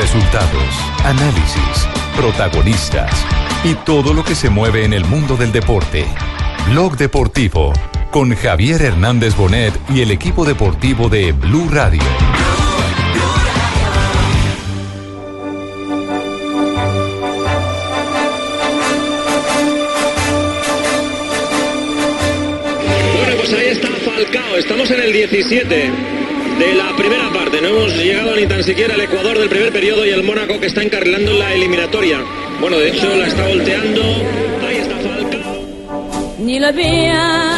Resultados, análisis, protagonistas y todo lo que se mueve en el mundo del deporte. Blog Deportivo con Javier Hernández Bonet y el equipo deportivo de Blue Radio. Bueno, pues ahí está Falcao. Estamos en el 17 de la primera parte. No hemos llegado ni tan siquiera al Ecuador del primer periodo y el Mónaco que está encarrilando la eliminatoria. Bueno, de hecho la está volteando. Ahí está Falcao. ni le bien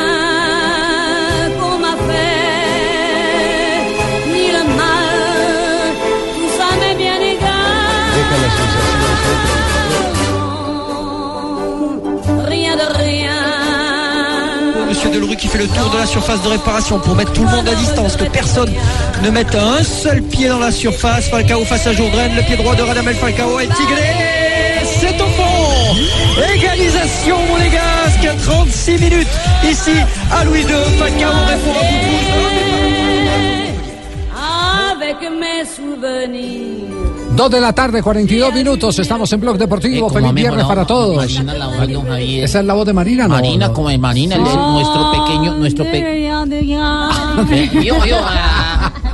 Delru qui fait le tour de la surface de réparation pour mettre tout le monde à distance, que personne ne mette un seul pied dans la surface. Falcao face à Jourdain, le pied droit de Radamel Falcao est tigré. C'est au fond. Égalisation monégasque à 36 minutes ici à Louis II. Falcao répond à bouche. Avec mes souvenirs. Dos de la tarde, 42 minutos. Estamos en Blog Deportivo. Eh, Feliz viernes no, para todos. Marina, la voz de don Javier. Esa es la voz de Marina, ¿no? Marina, No. como es Marina, el de nuestro pequeño, nuestro pequeño, ah,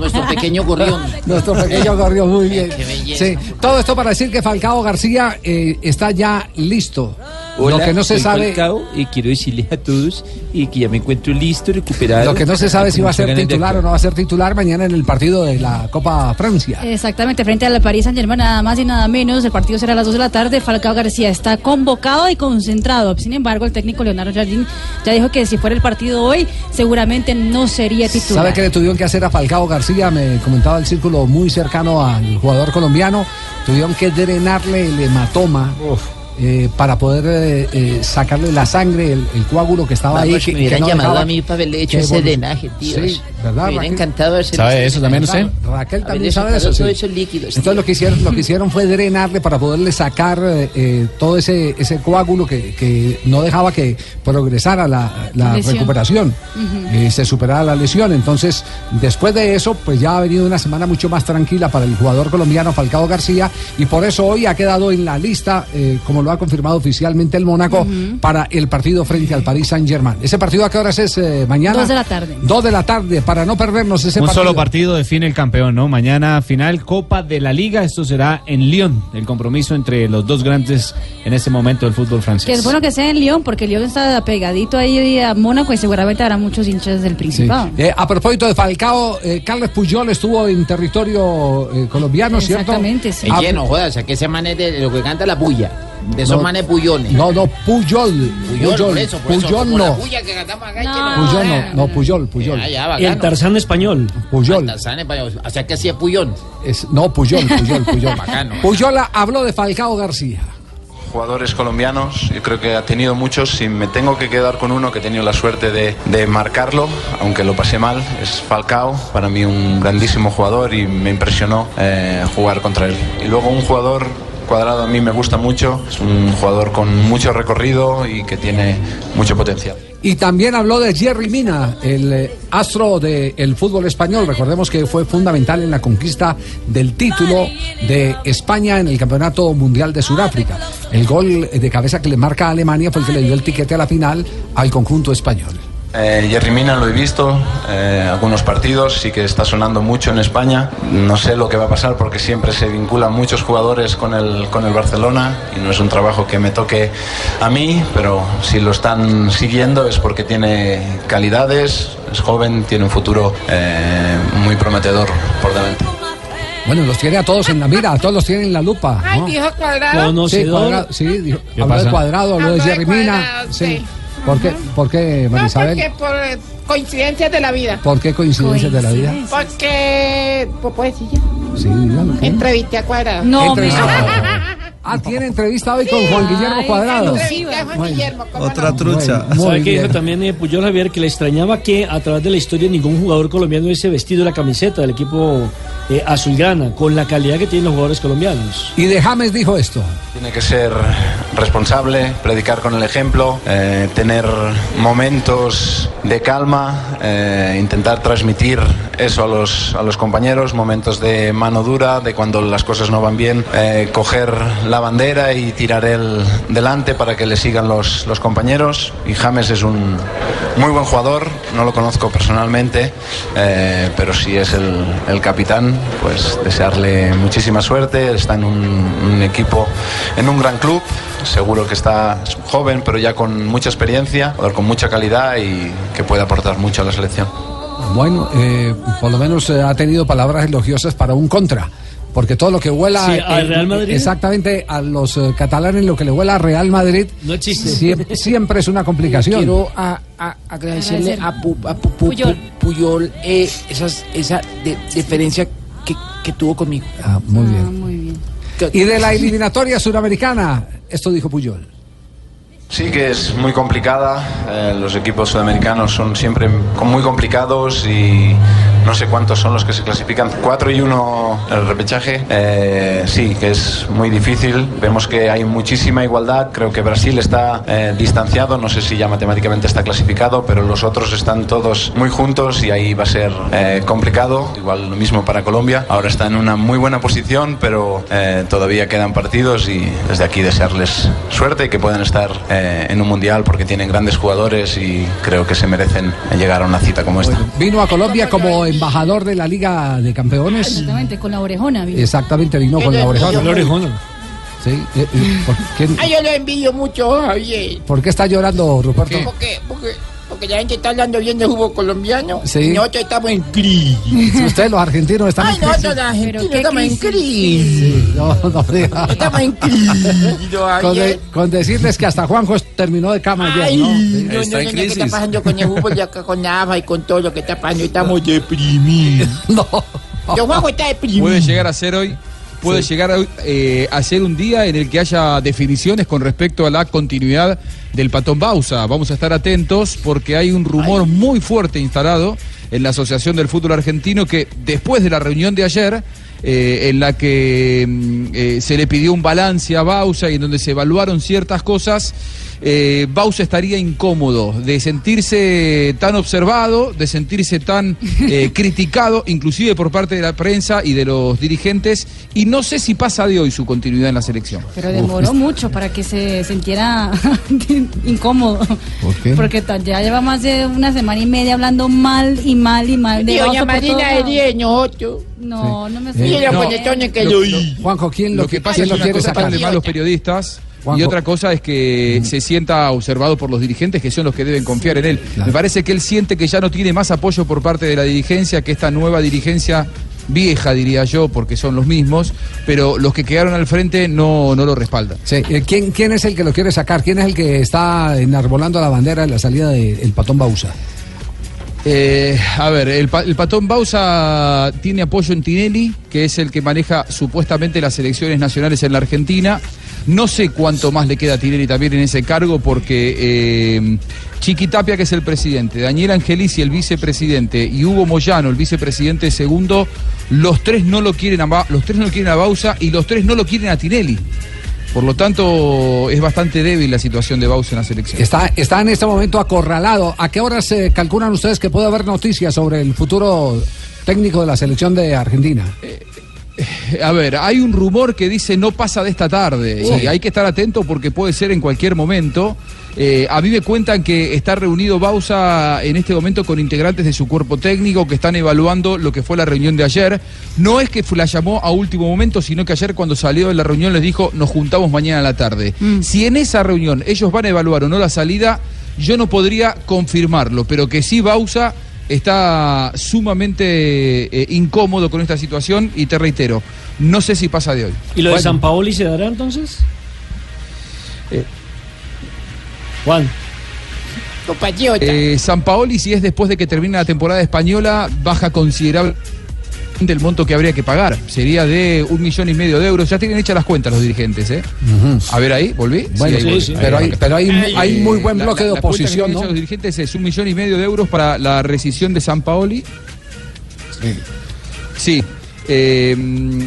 nuestro pequeño gorrión. Nuestro pequeño corrió muy bien. Qué belleza. Sí, todo esto para decir que Falcao García eh, está ya listo. Lo que no se sabe, Falcao, y quiero decirles a todos y que ya me encuentro listo, recuperado. lo que no se sabe si va a ser titular o no va a ser titular mañana en el partido de la Copa Francia. Exactamente, frente al Paris Saint Germain, nada más y nada menos. El partido será a las 2 de la tarde. Falcao García está convocado y concentrado. Sin embargo, el técnico Leonardo Jardín ya dijo que si fuera el partido hoy, seguramente no sería titular. ¿Sabe qué le tuvieron que hacer a Falcao García? Me comentaba el círculo muy cercano al jugador colombiano. Tuvieron que drenarle el hematoma eh, para poder eh, eh, sacarle la sangre, el, el coágulo que estaba ahí. Que- me que hubieran no llamado dejaba a mí para haberle hecho ese drenaje, tío. Sí, ¿verdad? Me hubiera encantado hacer ¿Sabe eso también usted? Ra- Raquel también sabe eso. esos líquidos, Entonces tío. lo que hicieron, lo que hicieron fue drenarle para poderle sacar eh, eh, todo ese, ese coágulo que, que no dejaba que progresara la, la recuperación, y se superara la lesión. Entonces, después de eso, pues ya ha venido una semana mucho más tranquila para el jugador colombiano Falcao García y por eso hoy ha quedado en la lista, eh, como lo ha confirmado oficialmente el Mónaco, para el partido frente al Paris Saint Germain. ¿Ese partido a qué horas es eh, mañana? Dos de la tarde. Dos de la tarde, para no perdernos ese Un partido. solo partido define el campeón, ¿no? Mañana final Copa de la Liga. Esto será en Lyon, el compromiso entre los dos grandes en este momento del fútbol francés. Que es bueno que sea en Lyon, porque Lyon está pegadito ahí a Mónaco y seguramente habrá muchos hinchas del Sí. Principado. Eh, a propósito de Falcao, eh, Carles Puyol estuvo en territorio eh, colombiano, ¿cierto? Exactamente, sí. En Ah, lleno, jodas, o sea, que ese man es de lo que canta la bulla. De esos No. manes bullones. No, no, Puyol. Puyol, por eso, por eso, Puyol la no. acá, No. Puyol no, no, Puyol, Puyol. Ya, ya, bacano. Tarzán español. Puyol. Tarzán es pa- O sea, que sí es puyón. Es- no, Puyol, Puyol, Puyol. Bacano. Puyol habló de Falcao García. jugadores colombianos, yo creo que ha tenido muchos, si me tengo que quedar con uno que he tenido la suerte de, de marcarlo, aunque lo pasé mal, es Falcao, para mí un grandísimo jugador y me impresionó eh, jugar contra él. Y luego un jugador cuadrado a mí me gusta mucho, es un jugador con mucho recorrido y que tiene mucho potencial. Y también habló de Jerry Mina, el eh, astro del fútbol español. Recordemos que fue fundamental en la conquista del título de España en el Campeonato Mundial de Sudáfrica. El gol de cabeza que le marca a Alemania fue el que le dio el tiquete a la final al conjunto español. Eh, Jerry Mina lo he visto, eh, algunos partidos, sí que está sonando mucho en España. No sé lo que va a pasar porque siempre se vinculan muchos jugadores con el, con el Barcelona y no es un trabajo que me toque a mí, pero si lo están siguiendo es porque tiene calidades, es joven, tiene un futuro eh, muy prometedor por delante. Bueno, los tiene a todos en la mira, a todos los tiene en la lupa. ¿no? dijo cuadrado. Sí, cuadrado, sí, dijo- ¿Qué habló de cuadrado, habló de Habló de Jerry Mina. Sí. sí. ¿Por qué, ¿Por qué, María No, porque por eh, coincidencias de la vida. ¿Por qué coincidencias de la vida? Porque, pues puedes decir ya. Sí, dígame. Entrevisté a Cuadrado. Entrevista- Ah, tiene entrevista hoy con Juan Guillermo Cuadrado. Entrevisté a Juan Guillermo. ¿cómo Otra no? trucha. ¿Sabe qué dijo también eh, Puyol Javier? Que le extrañaba que a través de la historia ningún jugador colombiano hubiese vestido la camiseta del equipo eh, azulgrana, con la calidad que tienen los jugadores colombianos. Y de James dijo esto. Tiene que ser responsable, predicar con el ejemplo, eh, tener momentos de calma, eh, intentar transmitir eso a los, a los compañeros, momentos de mano dura, de cuando las cosas no van bien, eh, coger la bandera y tirar él delante para que le sigan los, los compañeros. Y James es un muy buen jugador, no lo conozco personalmente, eh, pero si es el, el capitán, pues desearle muchísima suerte, está en un, equipo, en un gran club, seguro que está joven, pero ya con mucha experiencia, con mucha calidad y que puede aportar mucho a la selección. Bueno, eh, por lo menos eh, ha tenido palabras elogiosas para un contra. Porque todo lo que huela Sí, ¿al Real Madrid? exactamente a los eh, catalanes lo que le huela a Real Madrid No existe. siempre, siempre es una complicación. Quiero a- a- agradecerle a, Pu- a Pu- Pu- Puyol. Pu- Puyol eh, esas, esa de- diferencia que, que tuvo conmigo. Ah, muy bien. Ah, muy bien. Y de la eliminatoria suramericana, esto dijo Puyol. Sí que es muy complicada, eh, los equipos sudamericanos son siempre muy complicados y no sé cuántos son los que se clasifican, 4 y 1 el repechaje, Eh, sí que es muy difícil, vemos que hay muchísima igualdad, creo que Brasil está eh, distanciado, no sé si ya matemáticamente está clasificado, pero los otros están todos muy juntos y ahí va a ser complicado, igual lo mismo para Colombia, ahora está en una muy buena posición, pero todavía quedan partidos y desde aquí desearles suerte y que puedan estar eh, en un mundial porque tienen grandes jugadores y creo que se merecen llegar a una cita como esta. Vino a Colombia como embajador de la Liga de Campeones. Exactamente, con la orejona. vino. Exactamente, vino con la orejona. La orejona. Sí, eh, eh, ¿por, qué, Ay, yo lo envidio mucho, Javier. por qué está llorando, Ruperto? Porque, porque, porque la gente está hablando bien de fútbol colombiano Sí. y nosotros estamos en crisis. Si ustedes, los argentinos, están Ay, en crisis. nosotros los argentinos estamos en crisis? crisis. Sí, no, no. Estamos en crisis, Con, de- con decirles que hasta Juanjo terminó de cama ayer, Ay, ¿no? no, Sí. no, no, no, ¿qué está pasando con el fútbol y acá con la AFA y con todo lo que está pasando? Estamos deprimidos. No. Yo, Juanjo, está deprimido. Puede llegar a ser hoy, puede llegar a, eh, a ser un día en el que haya definiciones con respecto a la continuidad del patón Bausa. Vamos a estar atentos porque hay un rumor muy fuerte instalado en la Asociación del Fútbol Argentino que después de la reunión de ayer, eh, en la que mm, eh, se le pidió un balance a Bausa y en donde se evaluaron ciertas cosas, eh, Bausa estaría incómodo de sentirse tan observado, de sentirse tan eh, criticado, inclusive por parte de la prensa y de los dirigentes, y no sé si pasa de hoy su continuidad en la selección. Pero demoró mucho para que se sintiera incómodo. ¿Por qué? Porque ya lleva más de una semana y media hablando mal y mal y mal de Y doña Bausa por Marina lados. Hería, nosotros. No, no me Eh, no. que Lo- lo lo- Juanjo, ¿quién lo, Lo que pasa quién es lo una quiere sacar? los malos periodistas Juanjo. y otra cosa es que se sienta observado por los dirigentes que son los que deben confiar en él. Me parece que él siente que ya no tiene más apoyo por parte de la dirigencia, que esta nueva dirigencia vieja, diría yo, porque son los mismos, pero los que quedaron al frente no, no lo respaldan. Sí, eh, ¿quién, ¿Quién es el que lo quiere sacar? ¿Quién es el que está enarbolando la bandera en la salida del patón Bausa? Eh, a ver, el, el patón Bausa tiene apoyo en Tinelli, que es el que maneja supuestamente las elecciones nacionales en la Argentina. No sé cuánto más le queda a Tinelli también en ese cargo, porque eh, Chiqui Tapia, que es el presidente, Daniel Angelici, el vicepresidente, y Hugo Moyano, el vicepresidente segundo, los tres no lo quieren a, los tres no lo quieren a Bausa y los tres no lo quieren a Tinelli. Por lo tanto, es bastante débil la situación de Bausa en la selección. Está, está en este momento acorralado. ¿A qué horas se calculan ustedes que puede haber noticias sobre el futuro técnico de la selección de Argentina? A ver, hay un rumor que dice no pasa de esta tarde y hay que estar atento porque puede ser en cualquier momento. Eh, a mí me cuentan que está reunido Bausa en este momento con integrantes de su cuerpo técnico que están evaluando lo que fue la reunión de ayer. No es que la llamó a último momento, sino que ayer cuando salió de la reunión les dijo nos juntamos mañana a la tarde. Si en esa reunión ellos van a evaluar o no la salida, yo no podría confirmarlo, pero que sí Bausa está sumamente eh, incómodo con esta situación y te reitero, no sé si pasa de hoy. ¿Y lo de San Paoli se dará entonces? Eh. Juan. Eh, San Paoli, si es después de que termine la temporada española, baja considerablemente el monto que habría que pagar. Sería de un millón y medio de euros. Ya tienen hechas las cuentas los dirigentes, ¿eh? A ver ahí, volví. Bueno, ahí sí, volví. sí, pero hay- pero hay- hay muy buen bloque de la oposición, ¿no? Los dirigentes es un millón y medio de euros para la rescisión de San Paoli. Sí. Eh,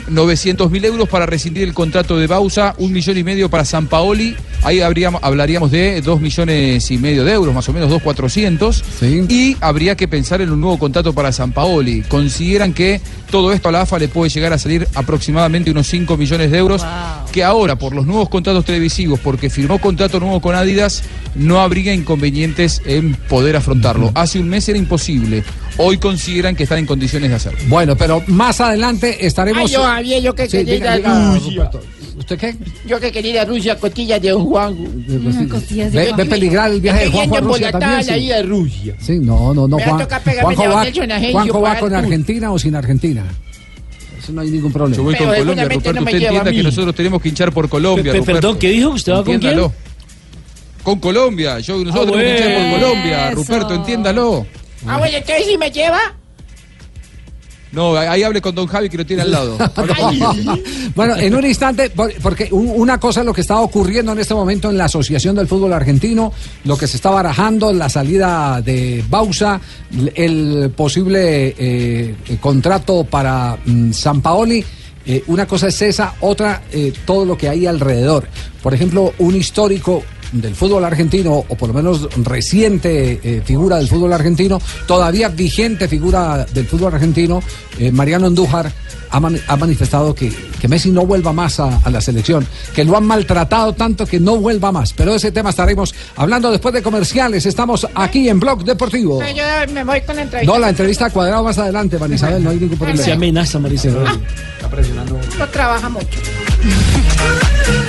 900 mil euros para rescindir el contrato de Bausa, un millón y medio para San Paoli, ahí habríamos, hablaríamos de dos millones y medio de euros, más o menos dos cuatrocientos, y habría que pensar en un nuevo contrato para San Paoli. Consideran que todo esto a la AFA le puede llegar a salir aproximadamente unos 5 millones de euros, que ahora por los nuevos contratos televisivos, porque firmó contrato nuevo con Adidas, no habría inconvenientes en poder afrontarlo. Hace un mes era imposible, hoy consideran que están en condiciones de hacerlo. Bueno, pero más adelante estaremos. Ay, yo, Javier, yo que Sí, quería ir a Rusia. ¿Usted qué? Yo que quería ir a Rusia, costillas de Juan. Ve, ve peligrar el viaje de Juanjo a Rusia también. sí. ida a Rusia. Sí, no, no, no. Me va a Juan, Juanjo va, Juanjo va con. Argentina o sin Argentina. Eso no hay ningún problema. Yo voy con Colombia, Ruperto. usted entienda que nosotros tenemos que hinchar por Colombia. Pe- perdón, ¿qué dijo? ¿Usted va con quién? Entiéndalo. Con Colombia. Yo, nosotros Ah, tenemos que hinchar por bueno. Colombia. Ruperto, entiéndalo. Ah, bueno, entonces si me lleva. No, ahí hable con don Javi que lo tiene al lado. Bueno, en un instante, por- porque un- una cosa es lo que está ocurriendo en este momento en la Asociación del Fútbol Argentino, lo que se está barajando, la salida de Bausa, el posible eh, eh, contrato para mm, San Paoli. Eh, una cosa es esa, otra eh, todo lo que hay alrededor. Por ejemplo, un histórico del fútbol argentino, o por lo menos reciente eh, figura del fútbol argentino, todavía vigente figura del fútbol argentino, eh, Mariano Andújar, ha, man- ha manifestado que, que Messi no vuelva más a, a la selección, que lo han maltratado tanto que no vuelva más. Pero de ese tema estaremos hablando después de comerciales. Estamos aquí en Blog Deportivo. No, yo me voy con la entrevista. No, la entrevista a cuadrado más adelante, Marisabel, no hay ningún problema. Se amenaza, Marisa. Está presionando. No trabaja mucho.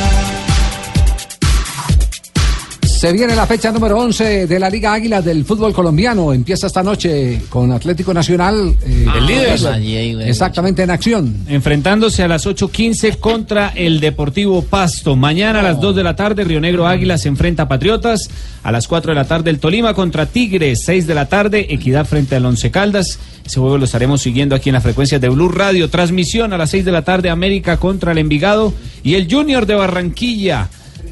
Se viene la fecha número 11 de la Liga Águila del fútbol colombiano. Empieza esta noche con Atlético Nacional. eh, El líder. Exactamente en acción. Enfrentándose a las 8.15 contra el Deportivo Pasto. Mañana a las 2 de la tarde, Río Negro Águila se enfrenta a Patriotas. A las 4 de la tarde, el Tolima contra Tigres. 6 de la tarde, Equidad frente al Once Caldas. Ese juego lo estaremos siguiendo aquí en la frecuencia de Blue Radio. Transmisión a las 6 de la tarde, América contra el Envigado. Y el Junior de Barranquilla.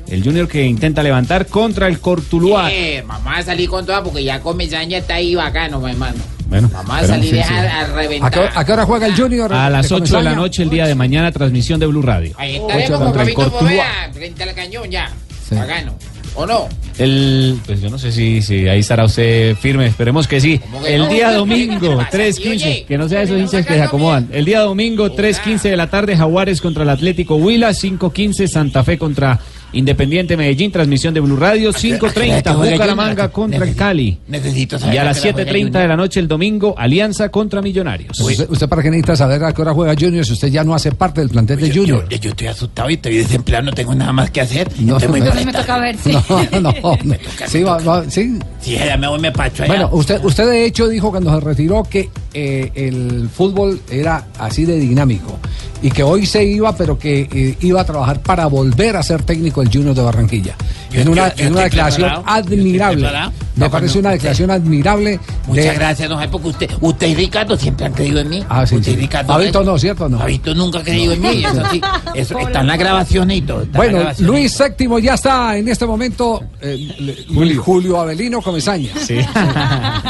El Junior que intenta levantar contra el Cortuluá. Eh, mamá a salir con toda porque ya Comesaña está ahí bacano, mi hermano. Bueno, Vamos a pero- salir sí, a, sí. a ¿A reventar. qué, a qué hora juega el Junior? A las de 8 de la noche el día de mañana, transmisión de Blue Radio. Ahí Ocho estaremos con contra el Fabito Cortuluá. Poveda frente al cañón ya. Bacano. ¿O no? El, pues yo no sé si, si ahí estará usted firme, esperemos que sí. que El no? día ¿Qué domingo, pasa? 3.15, que no sea esos hinchas que se acomodan. El día domingo, 3.15 de la tarde, Jaguares contra el Atlético Huila, 5.15 Santa Fe contra Independiente Medellín, transmisión de Blue Radio, 5.30 juega Bucaramanga contra el Cali. Necesito Y a las 7.30 de la noche el domingo, Alianza contra Millonarios. ¿Usted, usted para qué necesita saber a qué hora juega Junior si usted ya no hace parte del plantel de Junior? Yo, yo estoy asustado y estoy desempleado, no tengo nada más que hacer. No, no. Me toca ver, sí. No, no, no. Sí, va- va- sí. Sí, ya me voy, me pacho allá. Bueno, usted, usted de hecho dijo cuando se retiró que eh, el fútbol era así de dinámico y que hoy se iba, pero que eh, iba a trabajar para volver a ser técnico del Junior de Barranquilla. Yo- en una, yo- yo en una estoy declaración admirable. Me No, parece no, una usted- declaración admirable. Muchas de- gracias, don Jaime, porque usted, usted y Ricardo siempre han creído en mí. Ah, sí, usted sí. y Ricardo. Fabito no, ¿cierto? No. Fabito nunca ha creído en mí. Eso sí. Eso, están las grabaciones y todo. Bueno. Luis VII ya está en este momento. eh, le- Julio. Avelino Comesaña.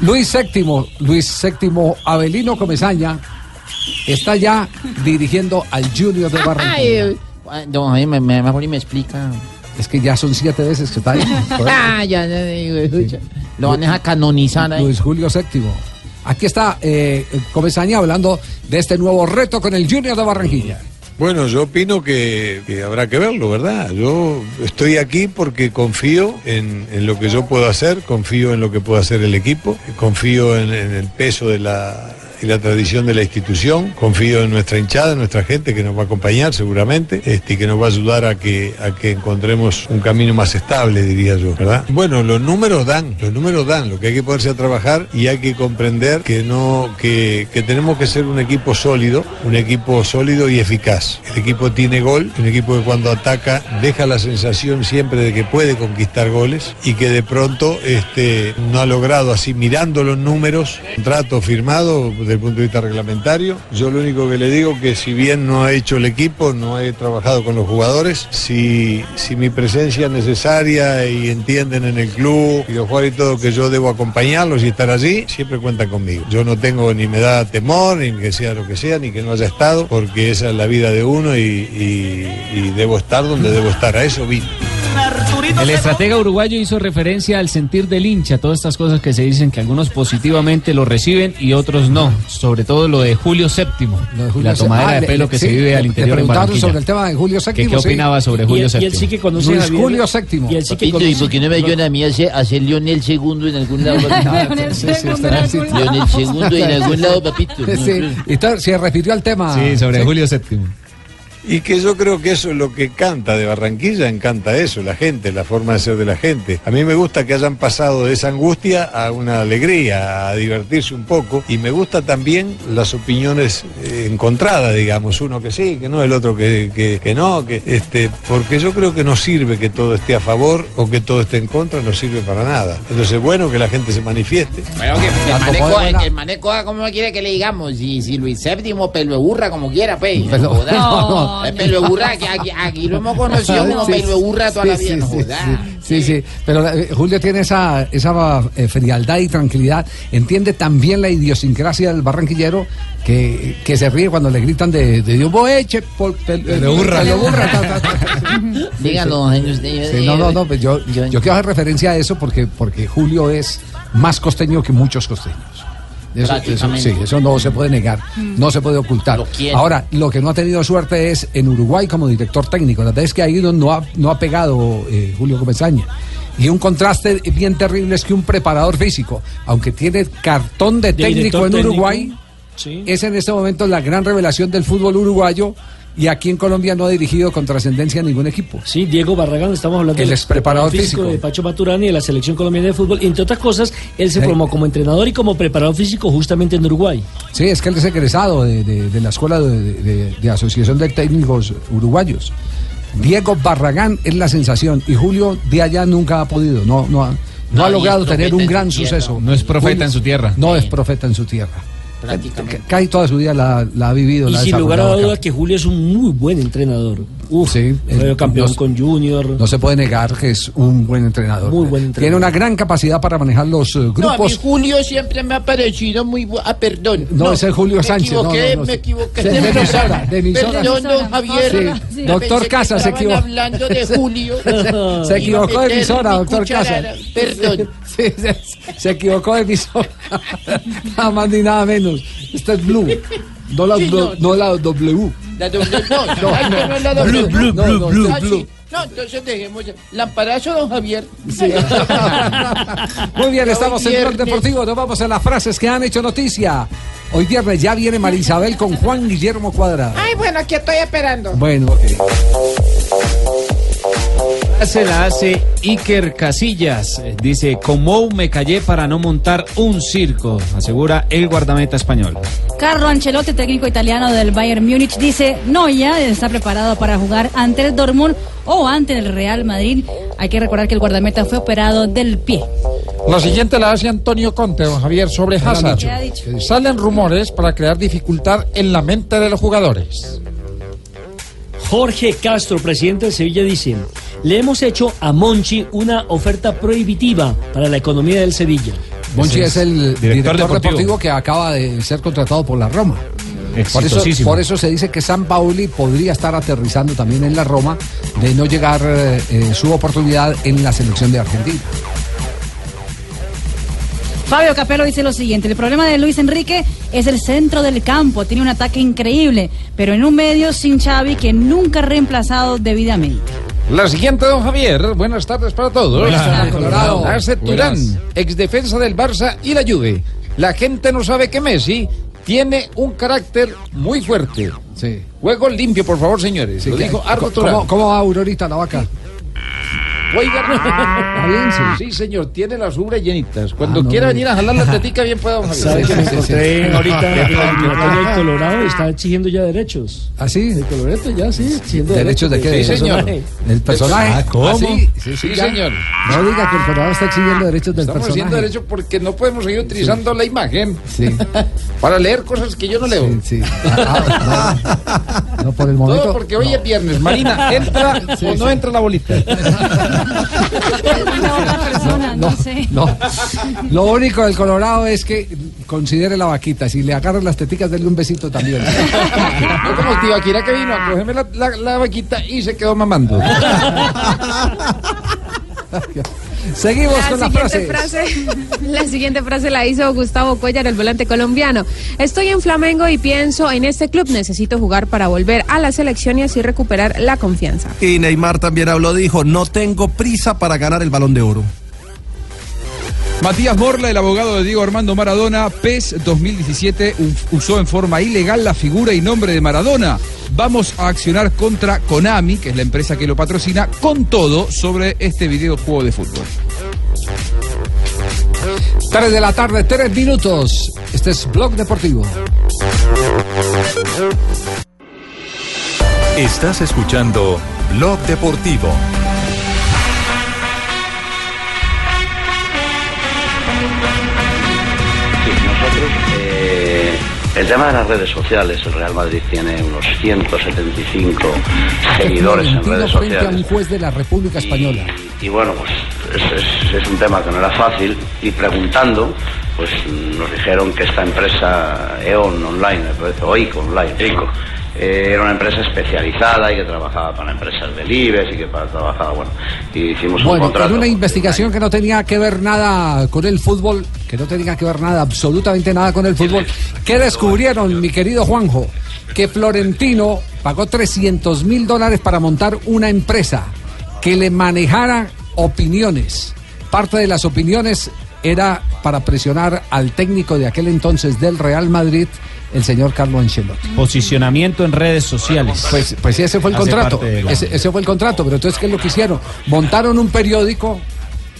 Luis VII, Luis VII Avelino Comesaña está ya dirigiendo al Junior de Barranquilla. Don Jaime, me, mejor y me explica. Es que ya son siete veces que está ahí. Ah, ya, ya, ya, ya. Lo van a canonizar ahí. Luis Julio VII. Aquí está eh, Comesaña hablando de este nuevo reto con el Junior de Barranquilla. Bueno, yo opino que, que habrá que verlo, ¿verdad? Yo estoy aquí porque confío en, en lo que yo puedo hacer, confío en lo que puede hacer el equipo, confío en, en el peso de la y la tradición de la institución. Confío en nuestra hinchada, en nuestra gente que nos va a acompañar seguramente este, y que nos va a ayudar a que, a que encontremos un camino más estable, diría yo, ¿verdad? Bueno, los números dan, los números dan, lo que hay que ponerse a trabajar y hay que comprender que no, que, que tenemos que ser un equipo sólido, un equipo sólido y eficaz. El equipo tiene gol, un equipo que cuando ataca deja la sensación siempre de que puede conquistar goles y que de pronto este, no ha logrado así mirando los números, contrato firmado desde el punto de vista reglamentario. Yo lo único que le digo que si bien no ha hecho el equipo, no he trabajado con los jugadores, si, si mi presencia es necesaria y entienden en el club y los jugadores y todo que yo debo acompañarlos y estar allí, siempre cuentan conmigo. Yo no tengo ni me da temor, ni que sea lo que sea, ni que no haya estado, porque esa es la vida de uno y, y- debo estar donde debo estar. A eso vine. El estratega uruguayo hizo referencia al sentir del hincha, todas estas cosas que se dicen que algunos positivamente lo reciben y otros no, sobre todo lo de Julio VII, Julio la tomadera Ah, de pelo que sí, se vive al interior de preguntaron Barranquilla. sobre el tema de Julio VII. ¿Qué, qué sí. opinaba sobre Julio Y- y VII? él sí que conoce Luis. Julio VII. Y él sí que Papito, ¿y conoce- por qué no me ayudan a mí a hacer, a hacer Lionel segundo en algún lado? Lionel Sí, sí, segundo en algún lado. En papito. Sí, y se refirió al tema. Sí, sobre Julio VII. Y que yo creo que eso es lo que canta de Barranquilla, encanta eso, la gente, la forma de ser de la gente. A mí me gusta que hayan pasado de esa angustia a una alegría, a divertirse un poco. Y me gusta también las opiniones eh, encontradas, digamos, uno que sí, que no, el otro que, que- que no, que este, porque yo creo que no sirve que todo esté a favor o que todo esté en contra, no sirve para nada. Entonces es bueno que la gente se manifieste. Bueno, que, que el es buena. que el manejo haga como quiere que le digamos. Si, si Luis Séptimo, pelo de burra, como quiera, pues. Pelo- Joda. No, no. Eh, Pelo burra, que aquí, aquí lo hemos conocido como Sí, pelo burra toda la sí, vida. no sí. Sí, sí, pero eh, Julio tiene esa, esa eh, frialdad y tranquilidad. Entiende también la idiosincrasia del barranquillero que, que se ríe cuando le gritan de, de Dios boeche, por pel- Pelo burra. pelo burra, ta, ta, ta. Dígalo, señor, usted. Sí, no, no, no, pues yo, yo quiero hacer referencia a eso porque, porque Julio es más costeño que muchos costeños. Eso, sí, eso no se puede negar, no se puede ocultar. Ahora, lo que no ha tenido suerte es en Uruguay como director técnico. Las veces que ha ido no ha, no ha pegado eh, Julio Comesaña. Y un contraste bien terrible es que un preparador físico, aunque tiene cartón de, De técnico en técnico, Uruguay, sí. es en este momento la gran revelación del fútbol uruguayo y aquí en Colombia no ha dirigido con trascendencia a ningún equipo. Sí, Diego Barragán, estamos hablando El del preparador físico. de Pacho Maturani de la selección colombiana de fútbol. Y entre otras cosas, él se Sí. formó como entrenador y como preparador físico justamente en Uruguay. Sí, es que él es egresado de, de- de la Escuela de, de- de Asociación de Técnicos Uruguayos. Diego Barragán es la sensación y Julio de allá nunca ha podido, no, no ha, no No, ha logrado tener un gran suceso. No es profeta en su tierra. No es profeta en su tierra. Prácticamente. Casi toda su vida la, la ha vivido. Y la sin lugar a desarrollado duda acá. que Julio es un muy buen entrenador. Uf, Sí, eh, campeón no- con Junior. No se puede negar que es un buen entrenador. Muy buen entrenador. Tiene una gran capacidad para manejar los eh, No, a mí grupos. Julio siempre me ha parecido muy bu- Ah, perdón. No, ese es Julio me Sánchez, no, Equivoqué, no, no, me equivoqué. De- de emisora, de emisora. Perdón, don Javier. Sí, Me doctor Casas se equivocó. hablando de Julio. Se equivocó de emisora, doctor. Casas. Perdón. Sí, se, se equivocó de emisora. nada más ni nada menos. Esta es Blue. No la, Sí, do- no. no la W. La doble, no, No, no es la no. Blue, blue, No, blue, no, blue, ah, sí. blue. No, entonces dejemos. Lamparazo, don Javier. Muy bien, estamos en Blog. Deportivo. Nos vamos a las frases que han hecho noticia. Hoy viernes ya viene Marisabel con Juan Guillermo Cuadrado. Ay, bueno, aquí estoy esperando. Bueno, eh, Se la hace Iker Casillas. Eh, Dice, como me callé para no montar un circo, asegura el guardameta español. Carlo Ancelotti, técnico italiano del Bayern Múnich, dice, no ya está preparado para jugar ante el Dortmund o ante el Real Madrid. Hay que recordar que el guardameta fue operado del pie. La siguiente la hace Antonio Conte, don Javier, sobre ¿Qué ha Hazard. dicho? Salen rumores para crear dificultad en la mente de los jugadores. Jorge Castro, presidente de Sevilla, dice: Le hemos hecho a Monchi una oferta prohibitiva para la economía del Sevilla. Monchi es el director, deportivo. deportivo. que acaba de ser contratado por la Roma. Por eso, por eso se dice que San Pauli podría estar aterrizando también en la Roma de no llegar eh, eh, su oportunidad en la selección de Argentina. Fabio Capello dice lo siguiente, el problema de Luis Enrique es el centro del campo, tiene un ataque increíble, pero en un medio sin Xavi que nunca ha reemplazado debidamente. La siguiente, don Javier. Buenas tardes para todos. Buenas tardes, Colorado. Turán, ex defensa del Barça y la Juve. La gente no sabe que Messi tiene un carácter muy fuerte. Sí. Juego limpio, por favor, señores. Lo ¿qué- dijo Ardo ¿Cómo. ¿Cómo va Aurorita la vaca? Oiga, ¿Está bien? Sí. sí, señor, tiene las ubres llenitas. Cuando Ah, no, quiera no. venir a jalar la tetica, bien pueda, don Javier. ¿Sabe que me Sí, sí, encontré sí. ahorita de Colorado? Está exigiendo ya derechos. ¿Ah, sí? De Colorado ya, sí, exigiendo ¿Derechos de qué? Sí, señor. personaje. ¿El personaje? Ah, ¿cómo? ¿Ah, sí? Sí, Sí, señor. No diga que el Colorado está exigiendo derechos del Estamos haciendo personaje. derecho porque no podemos seguir utilizando la imagen Sí, para leer cosas que yo no leo. sí. Ah, no, no, por el momento. Todo porque hoy es viernes. Marina, ¿entra o no entra la bolita? persona, no, sé. No, lo único del Colorado es que considere la vaquita. Si le agarran las teticas, denle un besito también. No como Tibaquira que vino a cogerme la, la- la vaquita y se quedó mamando. Seguimos La con frases. frase, la siguiente frase la hizo Gustavo Cuellar, el volante colombiano. Estoy en Flamengo y pienso en este club. Necesito jugar para volver a la selección y así recuperar la confianza. Y Neymar también habló, dijo, no tengo prisa para ganar el balón de oro. Matías Morla, el abogado de Diego Armando Maradona, PES 2017 u- usó en forma ilegal la figura y nombre de Maradona. Vamos a accionar contra Konami, que es la empresa que lo patrocina, con todo sobre este videojuego de fútbol. 3 de la tarde, 3 minutos. Este es Blog Deportivo. Estás escuchando Blog Deportivo. El tema de las redes sociales, el Real Madrid tiene unos 175 seguidores en redes a un sociales. juez de la República Española. Y bueno, pues es, es- es un tema que no era fácil. Y preguntando, pues nos dijeron que esta empresa EON Online, me parece, o ICO Online, ICO, eh, era una empresa especializada y que trabajaba para empresas del IBEX y que para- trabajaba, bueno, y hicimos un contrato. en una investigación que no tenía que ver nada con el fútbol, que no tenía que ver nada, absolutamente nada con el fútbol, ¿qué descubrieron, mi querido Juanjo? Que Florentino pagó 300 mil dólares para montar una empresa que le manejara opiniones. Parte de las opiniones era para presionar al técnico de aquel entonces del Real Madrid, el señor Carlo Ancelotti. Posicionamiento en redes sociales. Pues, pues sí, ese fue el Hace contrato. la- ese fue el contrato. Pero entonces, ¿qué es lo que hicieron? Montaron un periódico,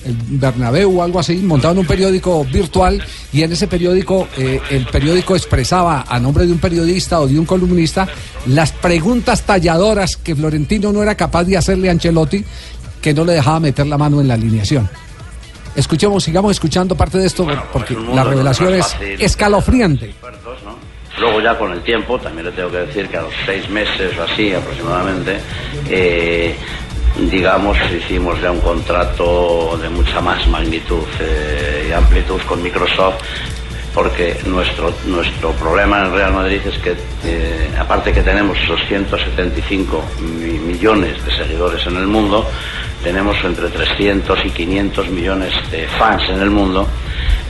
el Bernabéu o algo así, montaron un periódico virtual y en ese periódico, eh, el periódico expresaba a nombre de un periodista o de un columnista las preguntas talladoras que Florentino no era capaz de hacerle a Ancelotti, que no le dejaba meter la mano en la alineación. Escuchemos, sigamos escuchando parte de esto porque mundo la revelación es escalofriante. Luego ya con el tiempo, también le tengo que decir que a los seis meses o así aproximadamente, eh, digamos, hicimos ya un contrato de mucha más magnitud eh, y amplitud con Microsoft, porque nuestro, nuestro problema en el Real Madrid es que, eh, aparte que tenemos esos 175 mi- millones de seguidores en el mundo, tenemos entre 300 y 500 millones de fans en el mundo,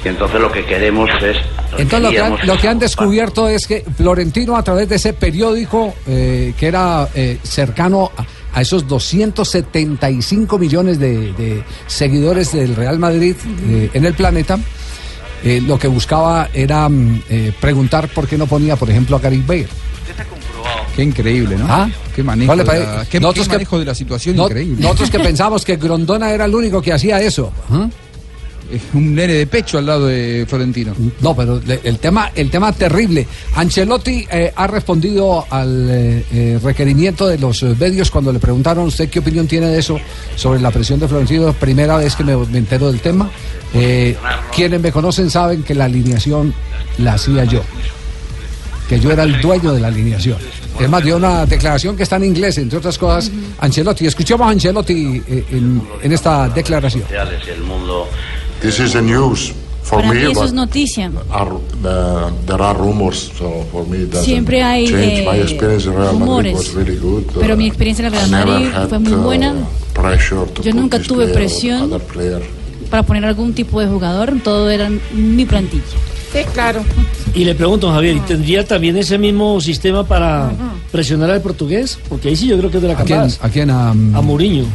y entonces lo que queremos es... Entonces lo que, han, queríamos lo que han descubierto es que Florentino a través de ese periódico eh, que era eh, cercano a, a esos 275 millones de, de seguidores del Real Madrid eh, en el planeta, lo que buscaba era mm, preguntar por qué no ponía, por ejemplo, a Gary Bale. Qué increíble, ¿no? ¿Ah? Qué manejo, la, qué- Nosotros qué que- manejo de la situación No- increíble. Nosotros que pensamos que Grondona era el único que hacía eso. ¿ah? Un nene de pecho al lado de Florentino. No, pero el tema, el tema terrible. Ancelotti eh, ha respondido al eh, eh, requerimiento de los medios cuando le preguntaron usted qué opinión tiene de eso sobre la presión de Florentino. Primera vez que me, me entero del tema. Eh, quienes me conocen saben que la alineación la hacía yo. Que yo era el dueño de la alineación. Es más, dio una declaración que está en inglés, entre otras cosas, Ancelotti. Escuchemos a Ancelotti eh, en, en esta declaración. This is a news for Para me, mí eso es noticia. are, the, there are rumors, so for me Siempre hay, change. My eh, experience in Real Madrid rumores. was really good. Pero mi experiencia en el Real I never Madrid had, fue muy uh, buena. Yo nunca tuve presión. Para poner algún tipo de jugador, todo era mi plantilla. Sí, claro. Y le pregunto, Javier, ¿y tendría también ese mismo sistema para presionar al portugués? Porque ahí sí yo creo que es de la ¿A quién? capaz. ¿A quién? A, mm, A Mourinho.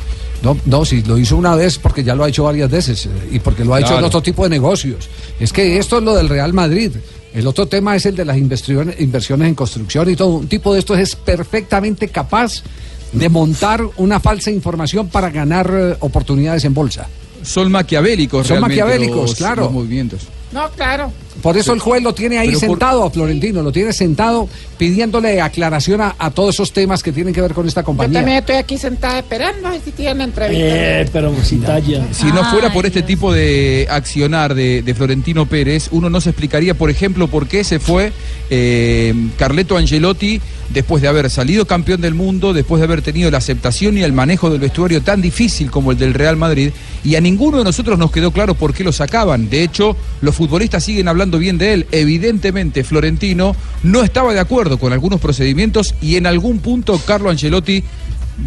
No, no, si lo hizo una vez porque ya lo ha hecho varias veces eh, y porque lo ha hecho en otro tipo de negocios. Es que esto es lo del Real Madrid. El otro tema es el de las inversiones, inversiones en construcción y todo. Un tipo de estos es perfectamente capaz de montar una falsa información para ganar eh, oportunidades en bolsa. Son maquiavélicos, Son realmente maquiavélicos, los- claro. los movimientos. No, claro. Por eso el juez lo tiene ahí Pero por- sentado a Florentino, lo tiene sentado pidiéndole aclaración a, a todos esos temas que tienen que ver con esta Yo compañía. también estoy aquí sentada esperando a ver si tienen entrevista. Eh, pero sin talla. Si no fuera por este tipo de accionar de, de Florentino Pérez, uno no se explicaría, por ejemplo, por qué se fue eh, Carleto Angelotti después de haber salido campeón del mundo, después de haber tenido la aceptación y el manejo del vestuario tan difícil como el del Real Madrid, y a ninguno de nosotros nos quedó claro por qué lo sacaban. De hecho, los futbolistas siguen hablando bien de él. Evidentemente, Florentino no estaba de acuerdo con algunos procedimientos y en algún punto Carlo Angelotti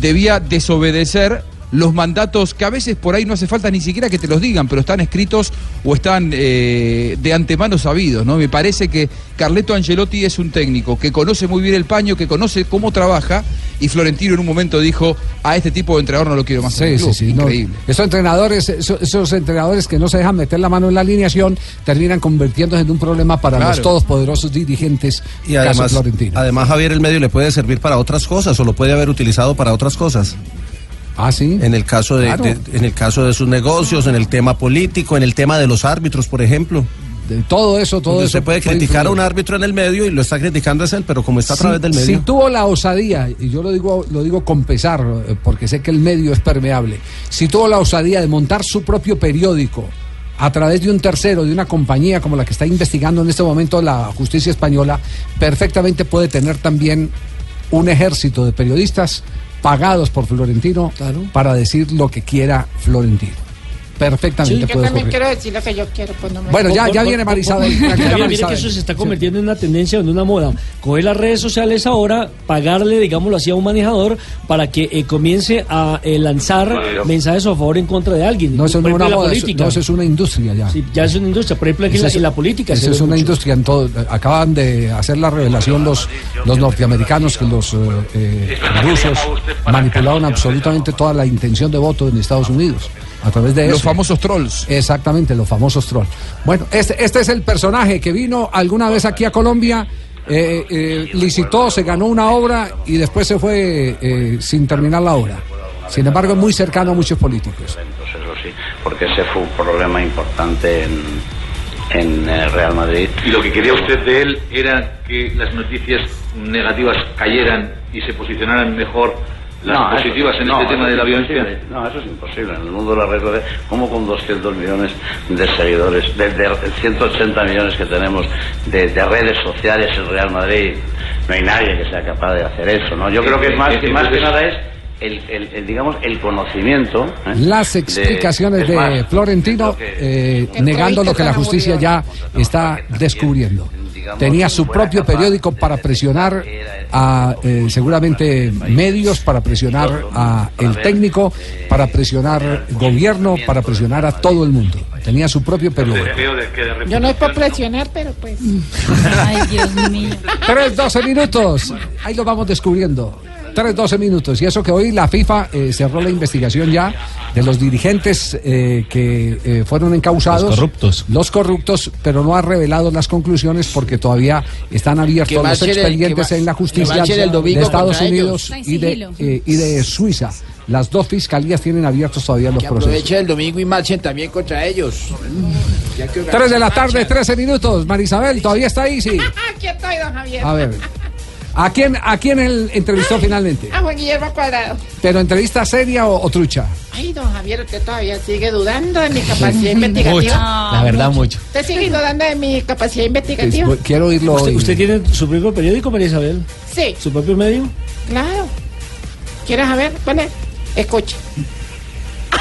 debía desobedecer los mandatos que a veces por ahí no hace falta ni siquiera que te los digan, pero están escritos o están eh, de antemano sabidos, ¿no? Me parece que Carleto Angelotti es un técnico que conoce muy bien el paño, que conoce cómo trabaja, y Florentino en un momento dijo, a este tipo de entrenador no lo quiero más en el Sí, club". sí, sí. no, Increíble. esos entrenadores, esos, esos entrenadores que no se dejan meter la mano en la alineación, terminan convirtiéndose en un problema para Claro. los todopoderosos dirigentes. Y además, Florentino. además, Javier, el medio le puede servir para otras cosas o lo puede haber utilizado para otras cosas. Ah, sí. En el caso de, Claro. de- en el caso de sus negocios, en el tema político, en el tema de los árbitros, por ejemplo. De todo eso, todo eso Se puede puede criticar a un árbitro en el medio y lo está criticando es él, pero como está a Si- través del Si medio. tuvo la osadía, y yo lo digo, lo digo con pesar, porque sé que el medio es permeable, si tuvo la osadía de montar su propio periódico a través de un tercero, de una compañía como la que está investigando en este momento la justicia española, perfectamente puede tener también un ejército de periodistas pagados por Florentino para decir lo que quiera Florentino. Perfectamente yo puede también ocurrir. quiero decir lo que yo quiero. Pues no me- Bueno, ya, ya viene Marisabel. mire que eso se está convirtiendo en una tendencia, en una moda. Coger las redes sociales ahora, pagarle, digámoslo así, a un manejador para que eh, comience a eh, lanzar mensajes a favor o en contra de alguien. No, eso es ejemplo, una moda, eso, política. no, eso es una industria ya. Sí, ya es una industria. Por ejemplo, aquí en la, en la política. Esa es una mucho. industria en todo. Acaban de hacer la revelación los, los norteamericanos que los eh, eh, rusos manipularon absolutamente toda la intención de voto en Estados Unidos a través de Los eso. famosos trolls. Exactamente, los famosos trolls. Bueno, este, este es el personaje que vino alguna vez aquí a Colombia. eh, eh, licitó, se ganó una obra y después se fue eh, sin terminar la obra. Sin embargo, es muy cercano a muchos políticos. eso sí, porque ese fue un problema importante en, en Real Madrid. Y lo que quería usted de él era que las noticias negativas cayeran y se posicionaran mejor las No, eso- positivas en no, este tema eso de la es violencia. imposible. No, eso es imposible. En el mundo de las redes sociales, como con 200 millones de seguidores, de, de 180 millones que tenemos de, de redes sociales en Real Madrid, no hay nadie que sea capaz de hacer eso, ¿no? Yo creo que es más, que más que nada es el, el- el, digamos, el conocimiento. ¿eh? Las explicaciones es de más, Florentino eh, negando lo que la justicia ya está descubriendo. Tenía su propio periódico para presionar a eh, seguramente medios, para presionar a el técnico, para presionar gobierno, para presionar a todo el mundo. Tenía su propio periódico. Yo no es por presionar, pero pues. Ay, Dios mío. 3, 12 minutos. Ahí lo vamos descubriendo. 3, 12 minutos. Y eso que hoy la FIFA eh, cerró la investigación ya de los dirigentes eh, que eh, fueron encausados. Los corruptos. Los corruptos, pero no ha revelado las conclusiones porque todavía están abiertos los el- expedientes en la justicia de Estados Unidos y de, eh, y de Suiza. Las dos fiscalías tienen abiertos todavía los Que procesos. aproveche el domingo y marchen también contra ellos. 3 de la tarde, marcha. 13 minutos. Marisabel, ¿todavía está ahí? Sí. Aquí estoy, don Javier. A ver. ¿A quién, a quién él entrevistó finalmente? A Juan Guillermo Cuadrado. ¿Pero entrevista seria o, o trucha? Ay, don Javier, usted todavía sigue dudando de mi capacidad investigativa. La verdad, mucho. ¿Usted sigue dudando de mi capacidad investigativa? Pues, quiero oírlo ¿Usted, hoy. usted tiene su propio periódico, María Isabel? Sí, ¿Su propio medio? claro. ¿Quieres saber? Pone, escucha.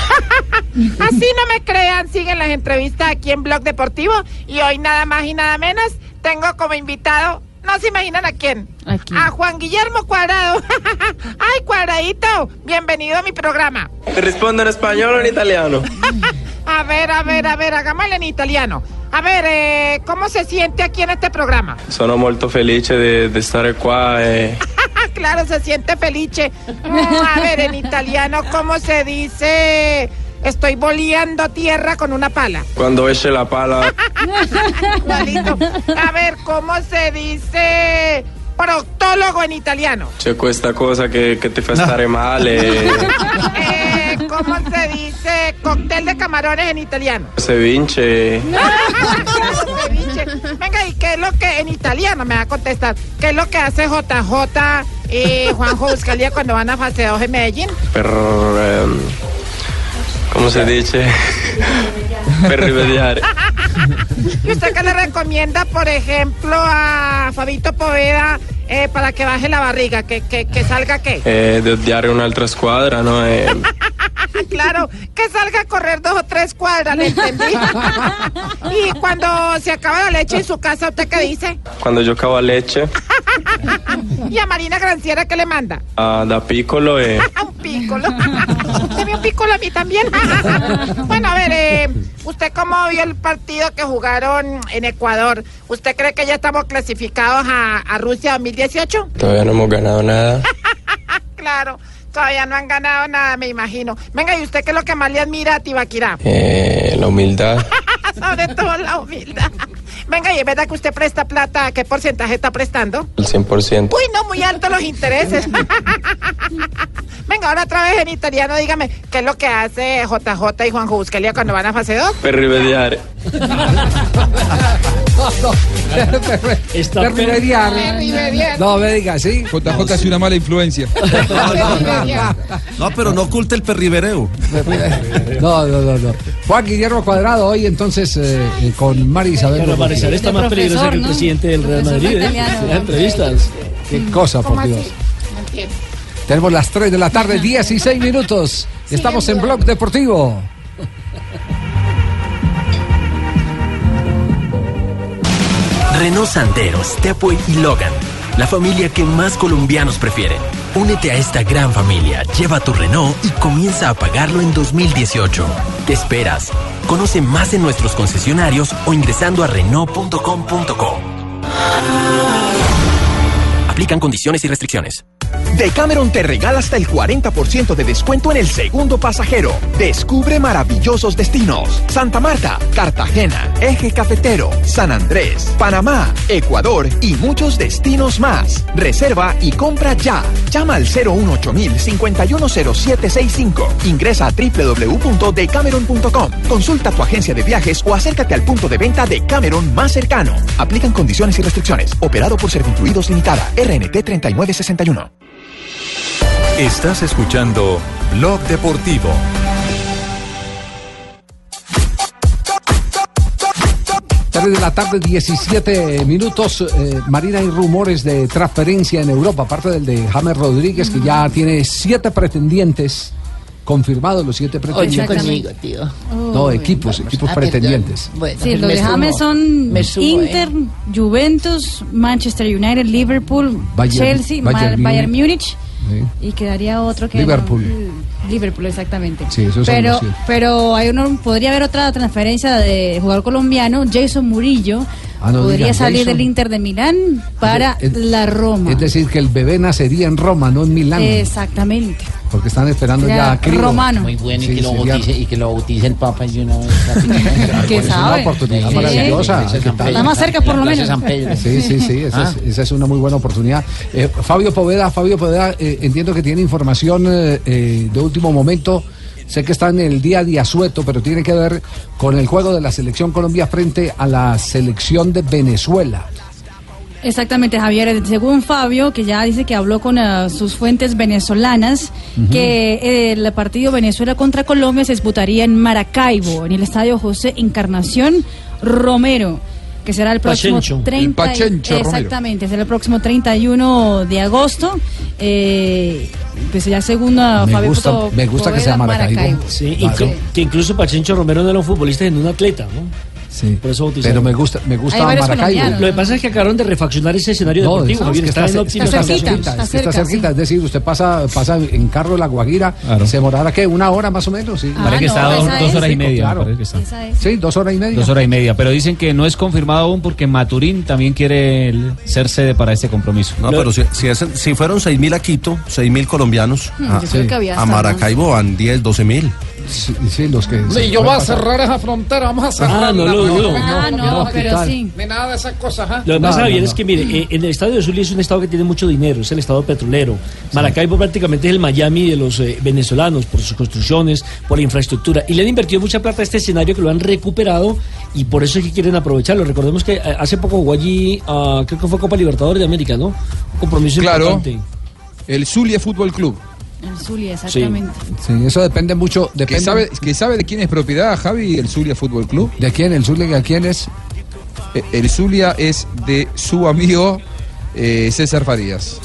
Así no me crean, siguen las entrevistas aquí en Blog Deportivo y hoy nada más y nada menos tengo como invitado, no se imaginan a quién, a Juan Guillermo Cuadrado. Ay, Cuadradito, bienvenido a mi programa. ¿Te respondo en español o en italiano? A ver, a ver, a ver, hagámosle en italiano. A ver, eh, ¿cómo se siente aquí en este programa? Sono molto felice di, di stare qua e Ah, claro, se siente felice. Mm, A ver, en italiano, ¿cómo se dice? Estoy boleando tierra con una pala. Quando esce la pala, Igualito. A ver, ¿cómo se dice proctólogo en italiano? c'è questa cosa che, che ti fa stare male. Eh, ¿Cómo se dice cóctel de camarones en italiano? Se vince. Ceviche. Venga, ¿y qué es lo que en italiano me va a contestar? ¿Qué es lo que hace JJ y Juanjo Buscalia cuando van a fase 2 en Medellín? Per. ehm, come si dice? per rimediare. ¿Y usted qué le recomienda, por ejemplo, a Fabito Poveda eh, para que baje la barriga? ¿Que, que, que salga qué? Eh, di odiare un'altra squadra, no? Eh, claro, que salga a correr dos o tres cuadras, ¿le entendí? y cuando se acaba la leche en su casa, ¿usted qué dice? quando giocavo a Lecce, ¿Y a Marina Granciera qué le manda? ah, da piccolo e. un pícolo. Deme un pícolo a mí también. bueno, a ver, eh, ¿usted cómo vio el partido que jugaron en Ecuador? ¿Usted cree que ya estamos clasificados a, a Rusia 2018? Todavía no hemos ganado nada. Claro, todavía no han ganado nada, me imagino. Venga, ¿y usted qué es lo que más le admira a Tibaquirá? Eh, la humildad. Sobre todo la humildad. Venga, ¿y es verdad que usted presta plata? ¿Qué porcentaje está prestando? El 100%. Uy, no, muy alto los intereses. Venga, ahora otra vez en italiano, dígame, ¿qué es lo que hace JJ y Juanjo Buscalia cuando van a fase 2? Per rimediare. Está Per rimediare. rimediare. No, me diga, sí. JJ es una mala influencia. No, pero no oculte el perribereo. No, no, no, no. Juan Guillermo Cuadrado hoy entonces eh, eh, con Mari Isabel. Está más peligrosa que el presidente del Real Madrid. ¿eh? Las entrevistas. Qué cosa, por ¿Cómo Dios. Tenemos las 3 de la tarde, 16 minutos. Estamos en Blog Deportivo. Renault Sandero, Stepway y Logan. La familia que más colombianos prefieren. Únete a esta gran familia, lleva tu Renault y comienza a pagarlo en 2018. ¿Qué esperas? Conoce más de nuestros concesionarios o ingresando a Renault.com.co. Aplican condiciones y restricciones. Decameron te regala hasta el 40% de descuento en el segundo pasajero. Descubre maravillosos destinos. Santa Marta, Cartagena, Eje Cafetero, San Andrés, Panamá, Ecuador y muchos destinos más. Reserva y compra ya. Llama al 018 510765. Ingresa a www.decameron.com. Consulta tu agencia de viajes o acércate al punto de venta de Cameron más cercano. Aplican condiciones y restricciones. Operado por Servincluidos Limitada. RNT 3961. Estás escuchando Blog Deportivo. Tres de la tarde, 17 minutos. Eh, Marina, hay rumores de transferencia en Europa, aparte del de James Rodríguez, que ya tiene siete pretendientes. Confirmados los siete Ocho pretendientes. conmigo, tío. No, equipos, equipos Ah, pretendientes. Bueno, Sí, los de. James son sumo, Inter, ¿eh? Juventus, Manchester United, Liverpool, Bayern- Chelsea, Bayern Bayern, Múnich. Múnich. Y quedaría otro que Liverpool. no- Liverpool, exactamente. Sí, pero, pero hay uno, podría haber otra transferencia de jugador colombiano, Jason Murillo. Ah, no podría diga, salir Jason. del Inter de Milán para Es- la Roma. Es decir, que el bebé nacería en Roma, no en Milán. Exactamente. Porque están esperando Ya, ya a Cristo. romano. Muy bueno y, Sí, que lo sería- bautice, y que lo bautice el Papa de una vez. ¿Qué es una oportunidad Sí. maravillosa. Está más cerca, por lo menos. San Pedro. Sí, sí, sí, esa, Ah. es, esa es una muy buena oportunidad. Eh, Fabio Poveda, Fabio Poveda, eh, entiendo que tiene información eh, eh, de último momento. Sé que está en el día a día sueto, pero tiene que ver con el juego de la selección Colombia frente a la selección de Venezuela. Exactamente, Javier. Según Fabio, que ya dice que habló con eh, sus fuentes venezolanas, que eh, el partido Venezuela contra Colombia se disputaría en Maracaibo, en el estadio José Encarnación Romero, que será el próximo Pachencho. 30 El Pachencho Romero. Exactamente, será el próximo 31 de agosto. Eh, pues ya según uh, Me Fabio gusta- Poto- me gusta que sea Maracaibo. Sí, Claro. inclu- que incluso Pachencho Romero no era un futbolista, sino un atleta, ¿no? Sí. Por eso bautizaron. Pero me gusta, me gusta Maracaibo. Lo que pasa es que acabaron de refaccionar ese escenario No, deportivo, es que Está, está, está cerquita, está cerca, cerquita, sí. es decir, usted pasa, pasa en carro de la Guajira, Claro. se demorará qué, una hora más o menos, sí. Ah, Parece que no, está dos, es. horas y Sí, media. claro. me parece que está. Esa es. Sí, dos horas y media. Dos horas y media, pero dicen que no es confirmado aún porque Maturín también quiere ser sede para este compromiso. No, pero si, si, es- si fueron 6 mil a Quito, 6 mil colombianos, Hmm, a, yo creo que había a Maracaibo van 10, 12 mil. Sí, sí, los que. yo voy a cerrar esa frontera, vamos a cerrar. Ah, no lo dudo. Ah, no, ¿qué pero sí. Ni nada de esas cosas, ¿ah? Lo que No, pasa, no, no. es que mire, eh, en el estadio de Zulia es un estado que tiene mucho dinero, es el estado petrolero. Maracaibo prácticamente es el Miami de los eh, venezolanos por sus construcciones, por la infraestructura. Y le han invertido mucha plata a este escenario que lo han recuperado y por eso es que quieren aprovecharlo. Recordemos que eh, hace poco jugó allí, ah, creo que fue Copa Libertadores de América, ¿no? Un compromiso Claro. importante. El Zulia Fútbol Club. El Zulia, exactamente. Sí, eso depende mucho. Que Depende, sabe, que sabe de quién es propiedad, Javi, el Zulia Fútbol Club. ¿De quién? ¿El Zulia de quién es? Eh, El Zulia es de su amigo eh, César Farías.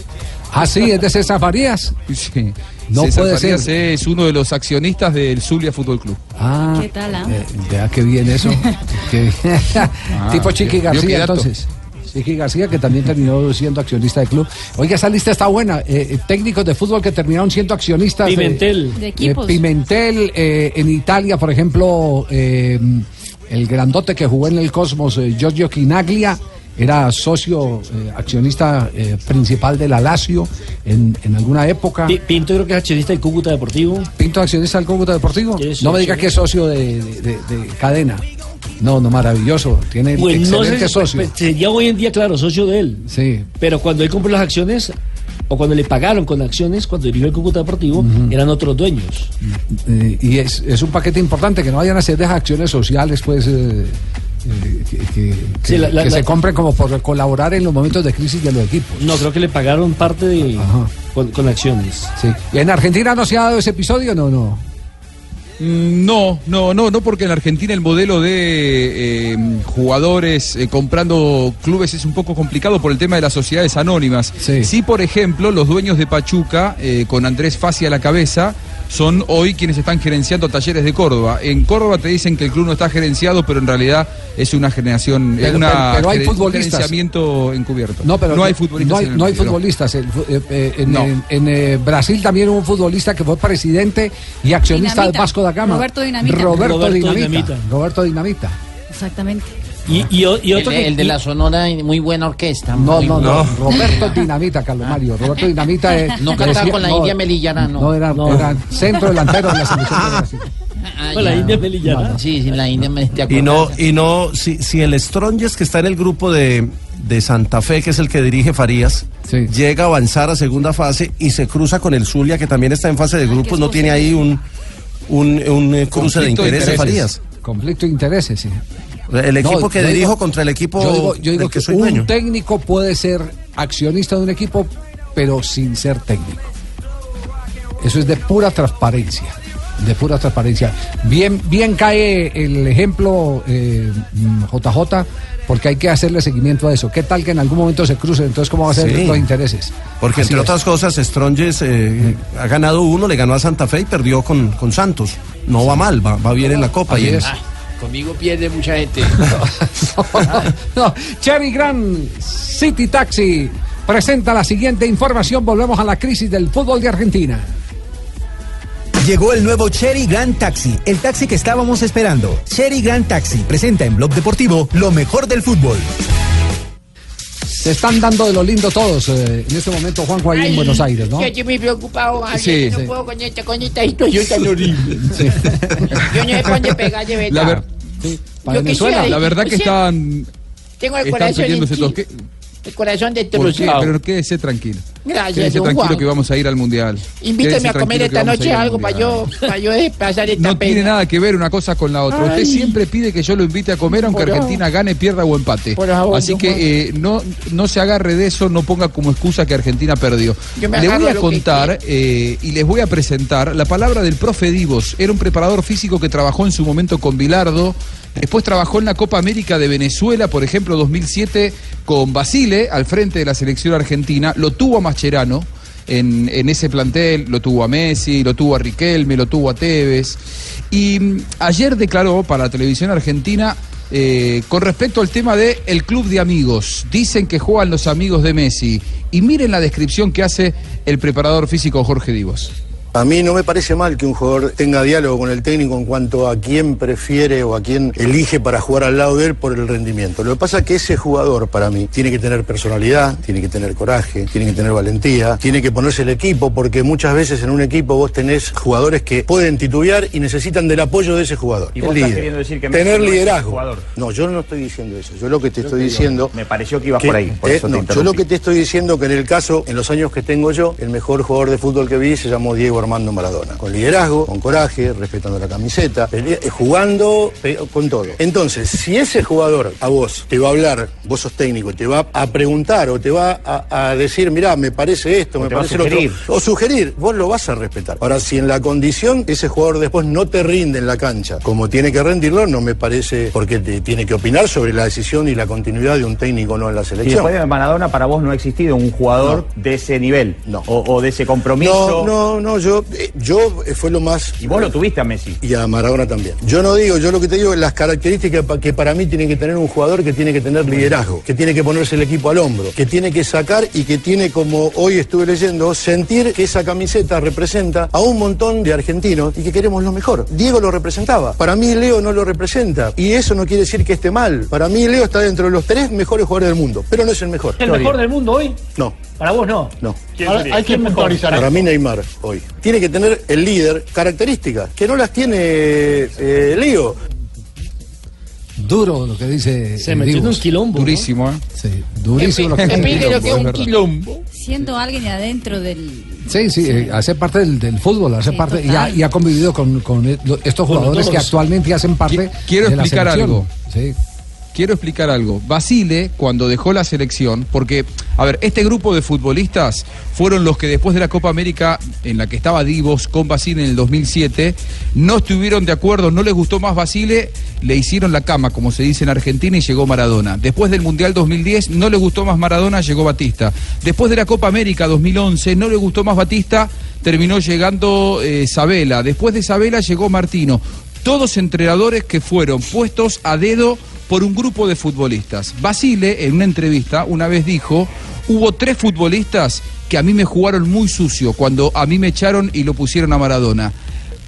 Ah, sí, es de César Farías. Sí. No César puede Farías ser. es uno de los accionistas del Zulia Fútbol Club. Ah, ¿Qué tal, ah? eh, vea qué bien eso. Qué- tipo Chiqui García, dato. entonces. Chiqui García, que también terminó siendo accionista del club. Oiga, esa lista está buena. Eh, eh, técnicos de fútbol que terminaron siendo accionistas. de- Pimentel. De equipos. Pimentel, eh, en Italia, por ejemplo, eh, el grandote que jugó en el Cosmos, eh, Giorgio Quinaglia, era socio eh, accionista eh, principal de la Lazio en, en alguna época. Pi- Pinto creo que es accionista del Cúcuta Deportivo. Pinto accionista del Cúcuta Deportivo. No me socio. diga que es socio de, de- de- de cadena. No, no, maravilloso. Tiene Pues no sé excelente socio. pues, sería hoy en día, claro, socio de él. Sí. Pero cuando él compró las acciones, o cuando le pagaron con acciones, cuando dirigió el Cúcuta Deportivo, eran otros dueños. Eh, y es, es un paquete importante que no vayan a ser de acciones sociales, pues. eh, eh, que, que- que- Sí, la- la- que la- se compren como por colaborar en los momentos de crisis de los equipos. No, creo que le pagaron parte de con, con acciones. Sí. ¿Y en Argentina no se ha dado ese episodio? No, no. Mm, No, no, no, no, porque en Argentina el modelo de eh, jugadores eh, comprando clubes es un poco complicado por el tema de las sociedades anónimas. Sí, por ejemplo, los dueños de Pachuca, eh, con Andrés Fassi a la cabeza, son hoy quienes están gerenciando talleres de Córdoba. En Córdoba te dicen que el club no está gerenciado, pero en realidad es una generación, es Pero- una pero- pero hay gere- un futbolistas. gerenciamiento encubierto. No, pero no hay futbolistas. No hay, en el no hay fútbol. futbolistas. El eh, eh, en, No. en- en, eh, Brasil también hubo un futbolista que fue presidente y accionista Dinamita. de Vasco da Gama. Roberto Dinamita. Roberto, Roberto Dinamita. Dinamita. Roberto Dinamita. Exactamente. Y, y, otro el, que- el de la Sonora, muy buena orquesta. No, muy no, no. Roberto Dinamita, Carlos Mario. Roberto Dinamita. eh, No cantaba decía- con la no, India Melillana, no. No, era, No. era centro delantero de la selección de Brasil. Ah, Con la. India Melillana. Sí, sí, la India me te Y no, y no, si, si el Strongest que está en el grupo de, de Santa Fe, que es el que dirige Farías, Sí. llega a avanzar a segunda fase y se cruza con el Zulia, que también está en fase de grupos, no tiene ahí un, un, un, cruce de intereses. Farías. Conflicto de intereses, sí. El equipo No, que dirijo digo- contra el equipo Yo digo, yo digo que, que soy un dueño. técnico puede ser accionista de un equipo, pero sin ser técnico. Eso es de pura transparencia. De pura transparencia. Bien, bien cae el ejemplo eh, mm, JJ, porque hay que hacerle seguimiento a eso. ¿Qué tal que en algún momento se crucen? Entonces, ¿cómo va a ser Sí. los intereses? Porque Así entre es. otras cosas, Strongest eh, ha ganado uno, le ganó a Santa Fe y perdió con, con Santos. No va mal, va, va bien en la Copa. Así y es. Ah, conmigo pierde mucha gente. No, Cherry Grand City Taxi presenta la siguiente información. Volvemos a la crisis del fútbol de Argentina. Llegó el nuevo Cherry Grand Taxi, el taxi que estábamos esperando. Cherry Grand Taxi presenta en Blog Deportivo lo mejor del fútbol. Se están dando de lo lindo todos eh, en este momento, Juanjo, ahí en Ay, Buenos Aires, ¿no? Yo estoy muy preocupado, Javier, Sí, no sí. puedo con esta, con esta situación tan horrible. Yo no sé dónde pegar de verdad. La, ver- para Yo Venezuela, quisiera- la verdad que o sea, están, Tengo el corazón en todos. ti, ¿Qué- el corazón ¿Por qué? destrozado. Pero quédese tranquilo. Gracias, Quédese don tranquilo Juan. que vamos a ir al Mundial. Invíteme Quédese a comer esta noche algo para yo, para yo pasar esta No tiene pena. nada que ver una cosa con la otra. Usted siempre pide que yo lo invite a comer aunque Por favor. Argentina gane, pierda o empate. Por favor, Así que eh, no, no se agarre de eso, no ponga como excusa que Argentina perdió. Le voy a contar eh, y les voy a presentar la palabra del profe Divos. Era un preparador físico que trabajó en su momento con Bilardo. Después trabajó en la Copa América de Venezuela, por ejemplo, 2007, con Basile al frente de la selección argentina. Lo tuvo a Mascherano en, ese plantel, lo tuvo a Messi, lo tuvo a Riquelme, lo tuvo a Tevez. Y mm, ayer declaró para la televisión argentina eh, con respecto al tema de el club de amigos. Dicen que juegan los amigos de Messi. Y miren la descripción que hace el preparador físico Jorge Divos. A mí no me parece mal que un jugador tenga diálogo con el técnico en cuanto a quién prefiere o a quién elige para jugar al lado de él por el rendimiento. Lo que pasa es que ese jugador, para mí, tiene que tener personalidad, tiene que tener coraje, tiene que tener valentía, tiene que ponerse el equipo, porque muchas veces en un equipo vos tenés jugadores que pueden titubear y necesitan del apoyo de ese jugador. Y vos estás líder. queriendo decir que tener liderazgo. No, yo no estoy diciendo eso. Yo lo que te Yo estoy te diciendo. me pareció que ibas por ahí, por eh, eso te no, yo lo que te estoy diciendo que en el caso, en los años que tengo yo, el mejor jugador de fútbol que vi se llamó Diego Armando Maradona. Con liderazgo, con coraje, respetando la camiseta, jugando con todo. Entonces, si ese jugador a vos te va a hablar, vos sos técnico, te va a preguntar o te va a, a decir, mirá, me parece esto, me parece lo sugerir. otro, o sugerir, vos lo vas a respetar. Ahora, si en la condición ese jugador después no te rinde en la cancha como tiene que rendirlo, no me parece porque te tiene que opinar sobre la decisión y la continuidad de un técnico no en la Y selección. después de Maradona, para vos no ha existido un jugador de ese nivel. O, o de ese compromiso. No, no, no, yo, eh, yo eh, fue lo más. Y vos lo tuviste a Messi. Y a Maradona también. Yo no digo, yo lo que te digo es las características que para mí tiene que tener un jugador que tiene que tener liderazgo, que tiene que ponerse el equipo al hombro, que tiene que sacar y que tiene, como hoy estuve leyendo, sentir que esa camiseta representa a un montón de argentinos y que queremos lo mejor. Diego lo representaba. Para mí Leo no lo representa. Y eso no quiere decir que esté mal. Para mí Leo está dentro de los tres mejores jugadores del mundo, pero no es el mejor. ¿El mejor del mundo hoy? No. Para vos no. No. Ahora, hay que puntualizar Para mí Neymar hoy. Tiene que tener el líder características que no las tiene eh, Leo. Duro lo que dice. Se eh, metió en un quilombo. Durísimo, ¿eh? Sí, durísimo lo que dice. Diego, es verdad. Siendo alguien de adentro del. Sí, sí, eh, hace parte del, del fútbol, hace Sí, parte y ha, y ha convivido con, con lo- estos jugadores que actualmente hacen parte Quiero de la explicar algo. Sí. Quiero explicar algo. Basile, cuando dejó la selección, porque, a ver, este grupo de futbolistas fueron los que después de la Copa América, en la que estaba Divos con Basile en el 2007, no estuvieron de acuerdo, no les gustó más Basile, le hicieron la cama, como se dice en Argentina, y llegó Maradona. Después del Mundial 2010, no les gustó más Maradona, llegó Batista. Después de la Copa América 2011, no le gustó más Batista, terminó llegando eh, Sabela. Después de Sabela llegó Martino. Todos entrenadores que fueron puestos a dedo por un grupo de futbolistas. Basile, en una entrevista, una vez dijo, hubo tres futbolistas que a mí me jugaron muy sucio cuando a mí me echaron y lo pusieron a Maradona.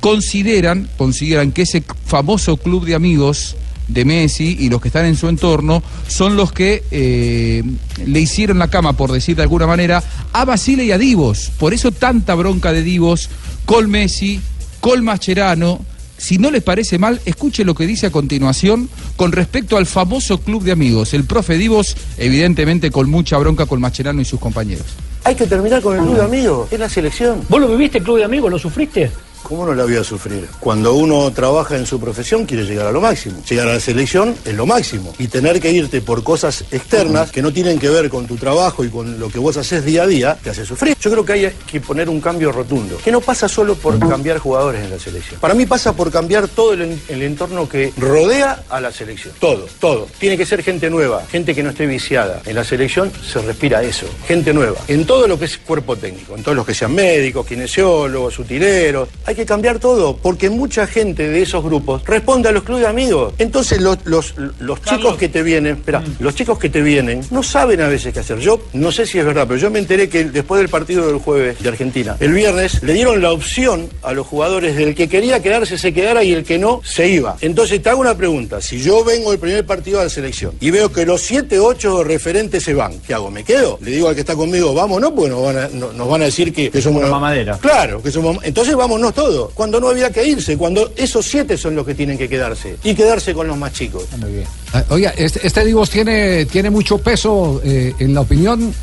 Consideran, consideran que ese famoso club de amigos de Messi y los que están en su entorno son los que eh, le hicieron la cama, por decir de alguna manera, a Basile y a Divos. Por eso tanta bronca de Divos, con Messi, con Mascherano. Si no les parece mal, escuche lo que dice a continuación con respecto al famoso club de amigos. El profe Divos, evidentemente con mucha bronca con Mascherano y sus compañeros. Hay que terminar con el club de amigos, es la selección. ¿Vos lo viviste, el club de amigos? ¿Lo sufriste? ¿Cómo no la voy a sufrir? Cuando uno trabaja en su profesión quiere llegar a lo máximo. Llegar a la selección es lo máximo. Y tener que irte por cosas externas que no tienen que ver con tu trabajo y con lo que vos haces día a día, te hace sufrir. Yo creo que hay que poner un cambio rotundo. Que no pasa solo por cambiar jugadores en la selección. Para mí pasa por cambiar todo el, en- el entorno que rodea a la selección. Todo, todo. Tiene que ser gente nueva, gente que no esté viciada. En la selección se respira eso. Gente nueva. En todo lo que es cuerpo técnico. En todos los que sean médicos, kinesiólogos, utileros. Hay que cambiar todo, porque mucha gente de esos grupos responde a los clubes de amigos. Entonces los, los, los chicos que te vienen, espera, los chicos que te vienen no saben a veces qué hacer. Yo no sé si es verdad, pero yo me enteré que después del partido del jueves de Argentina, el viernes le dieron la opción a los jugadores del que quería quedarse se quedara y el que no se iba. Entonces te hago una pregunta, si yo vengo el primer partido de la selección y veo que los 7, 8 referentes se van, ¿qué hago? ¿Me quedo? Le digo al que está conmigo, vámonos, porque nos van a, no- nos van a decir que, que somos Una mamadera. Claro, que somos. Entonces vámonos todos. Cuando no había que irse, cuando esos siete son los que tienen que quedarse. Y quedarse con los más chicos. Ah, Oiga, este, este Divos tiene, tiene mucho peso eh, en la opinión.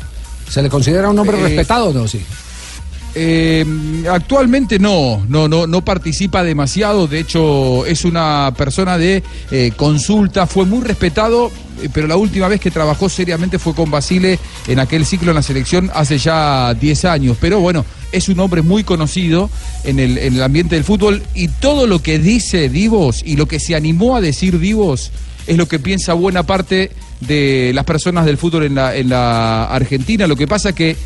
¿Se le considera un hombre Eh, respetado o no? Sí. Eh, actualmente no, no, no, no participa demasiado. De hecho, es una persona de eh, consulta. Fue muy respetado, eh, pero la última vez que trabajó seriamente fue con Basile en aquel ciclo en la selección hace ya 10 años. Pero bueno, es un hombre muy conocido en el, en el ambiente del fútbol y todo lo que dice Divos y lo que se animó a decir Divos es lo que piensa buena parte de las personas del fútbol en la Argentina. Lo que pasa que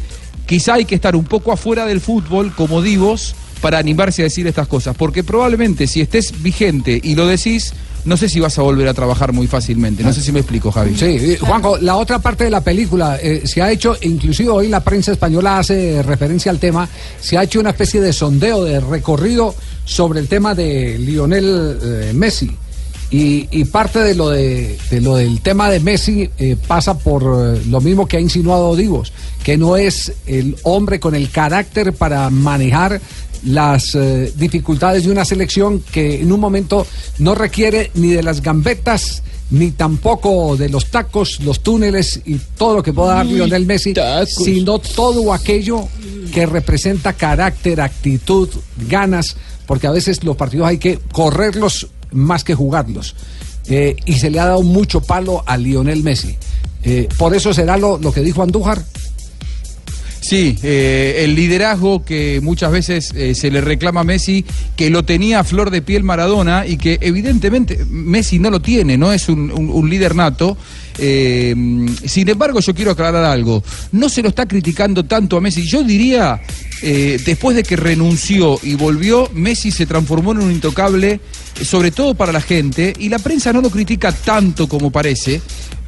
quizá hay que estar un poco afuera del fútbol como divos para animarse a decir estas cosas, porque probablemente si estés vigente y lo decís, no sé si vas a volver a trabajar muy fácilmente. No sé si me explico, Javi. Sí, eh, Juanjo, la otra parte de la película eh, se ha hecho, inclusive hoy la prensa española hace referencia al tema, se ha hecho una especie de sondeo, de recorrido sobre el tema de Lionel eh, Messi. Y, y parte de lo, de, de lo del tema de Messi eh, pasa por eh, lo mismo que ha insinuado Divos, que no es el hombre con el carácter para manejar las eh, dificultades de una selección que en un momento no requiere ni de las gambetas ni tampoco de los tacos, los túneles y todo lo que pueda dar Lionel Messi, sino todo aquello que representa carácter, actitud, ganas, porque a veces los partidos hay que correrlos más que jugarlos. Eh, y se le ha dado mucho palo a Lionel Messi. Eh, por eso será lo, lo que dijo Andújar. Sí, eh, el liderazgo que muchas veces eh, se le reclama a Messi, que lo tenía a flor de piel Maradona y que evidentemente Messi no lo tiene, no es un, líder nato. Eh, sin embargo, yo quiero aclarar algo. No se lo está criticando tanto a Messi. Yo diría, eh, después de que renunció y volvió, Messi se transformó en un intocable, sobre todo para la gente, y la prensa no lo critica tanto como parece.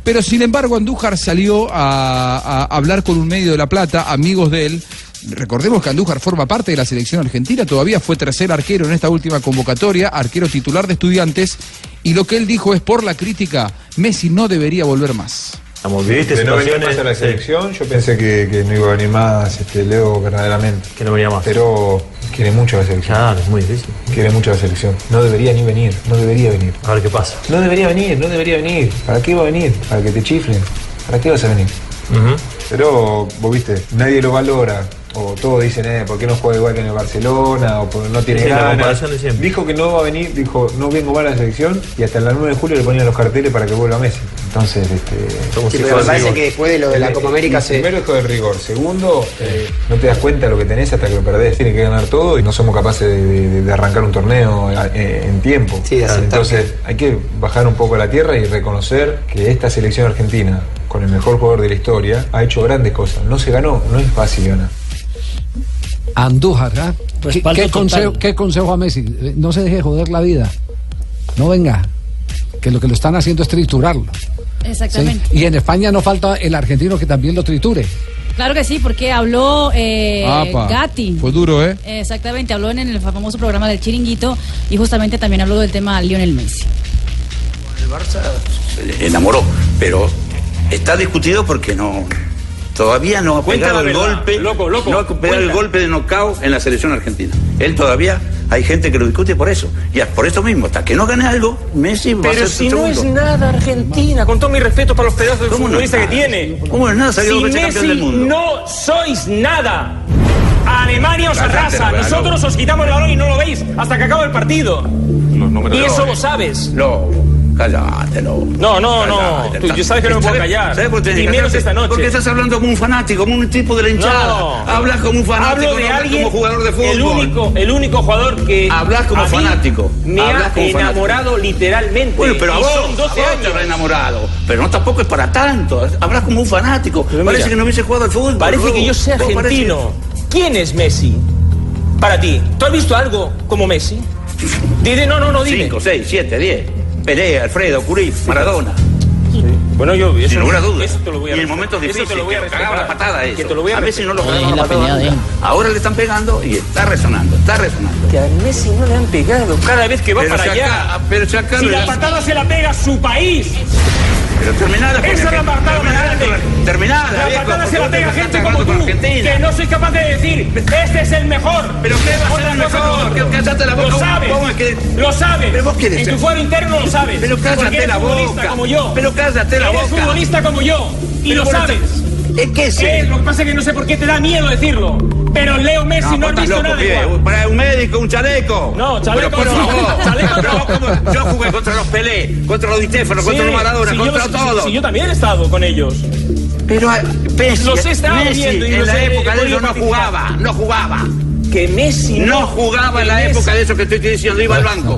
Pero sin embargo, Andújar salió a, a hablar con un medio de La Plata, amigos de él. Recordemos que Andújar forma parte de la selección argentina, todavía fue tercer arquero en esta última convocatoria, arquero titular de estudiantes, y lo que él dijo es por la crítica, Messi no debería volver más. de no venir más a la selección, yo pensé que, que no iba a venir más este, Leo verdaderamente. Que no venía más. Pero quiere mucho la selección. Claro, es muy difícil. Quiere mucho la selección. No debería ni venir, no debería venir. A ver qué pasa. No debería venir, no debería venir. ¿Para qué iba a venir? ¿Para que te chiflen? ¿Para qué vas a venir? Pero, vos viste, nadie lo valora. O todos dicen, eh, ¿por qué no juega igual que en el Barcelona? O porque no tiene Sí, ganas. comparación de siempre. Dijo que no va a venir, dijo, no vengo más a la selección y hasta el 9 de julio le ponían los carteles para que vuelva Messi. Entonces, este. Sí, pero me parece que después de lo de la Copa América se- Primero esto de rigor. Segundo, eh, no te das cuenta de lo que tenés hasta que lo perdés. Tiene que ganar todo y no somos capaces de, de- de arrancar un torneo eh, en tiempo. Sí, Entonces, hay que bajar un poco a la tierra y reconocer que esta selección argentina, con el mejor jugador de la historia, ha hecho grandes cosas. No se ganó, no es fácil ganar. Andújar, ¿ah? ¿Qué, Respaldo qué consejo, qué consejo a Messi? Eh, No se deje joder la vida. No venga. Que lo que lo están haciendo es triturarlo. ¿Sí? Exactamente. Y en España no falta el argentino que también lo triture. Claro que sí, porque habló eh, Gatti. Fue duro, ¿eh? Exactamente, habló en el famoso programa del Chiringuito y justamente también habló del tema Lionel Messi. El Barça se enamoró, pero está discutido porque no todavía no ha Cuenta pegado el golpe, loco, loco, no ha pegado el golpe de knockout en la selección argentina. Él todavía hay gente que lo discute por eso. Y es por eso mismo, hasta que no gane algo, Messi va a Pero ser si su no es nada Argentina, con todo mi respeto para los pedazos de ¿Cómo no futbolista es que nada? tiene. ¿Cómo no es nada? Salió campeón Messi del mundo. no sois nada. Alemania os arrasa, nosotros os quitamos el balón y no lo veis hasta que acaba el partido. y eso lo sabes. No, cállate, no. No, no, no. Tú, yo sabes que no me puedo ¿sabes- callar. ¿sabes por qué Y menos esta noche. Porque estás hablando como un fanático, como un tipo de la hinchada. No. Hablas como un fanático, Hablo de no alguien, como jugador de fútbol. El único, el único jugador que. Hablas como a mí fanático. Me ha como fanático. enamorado literalmente. Bueno, pero a vos, son 12 a vos te años. habrá enamorado. Pero no tampoco es para tanto. Hablas como un fanático. Pero parece mira, que no hubiese jugado al fútbol. Parece luego. que yo sea argentino. ¿Quién es Messi? Para ti. ¿Tú has visto algo como Messi? Dile, no, no, no, dime. 5, 6, 7, 10. Pelé, Alfredo, Cruyff, Maradona. Bueno, yo. Eso, Sin lugar a dudas. Eso te lo voy a y en momentos difíciles. te lo voy a que respetar. cagaba la patada eso. Que te lo voy a a veces no lo cagaban la la patada. de él. Ahora le están pegando y está resonando, está resonando. Que a Messi no le han pegado cada vez que va Pero para si allá. acá- pero si acá si la patada se la pega a su país. Pero terminada. Esa es la más grande. Terminada, La porque se la pega gente como tú. Que no soy capaz de decir, este es el mejor. ¿Pero qué va a ser el mejor? que cállate la boca. Lo sabes. ¿Cómo es Lo sabes. Pero vos quieres En tu fuero interno lo sabes. Pero cállate eres la boca. como yo. Pero cállate la Eres boca. futbolista como yo. Y lo sabes. Es que sí. Eh, Lo que pasa es que no sé por qué te da miedo decirlo. Pero Leo Messi no, has estás visto loco, nada. Para un médico, un chaleco. No, chaleco Pero no. favor. Chaleco Pero no. Yo jugué contra los Pelé, contra los Di Stefano, contra los Maradona, yo contra los- todos. sí, yo también he estado con ellos. Pero Messi, los he estado Messi, viendo y en los la he- época de ellos no jugaba, no jugaba. Que Messi No jugaba en la época de eso que estoy diciendo, iba al banco.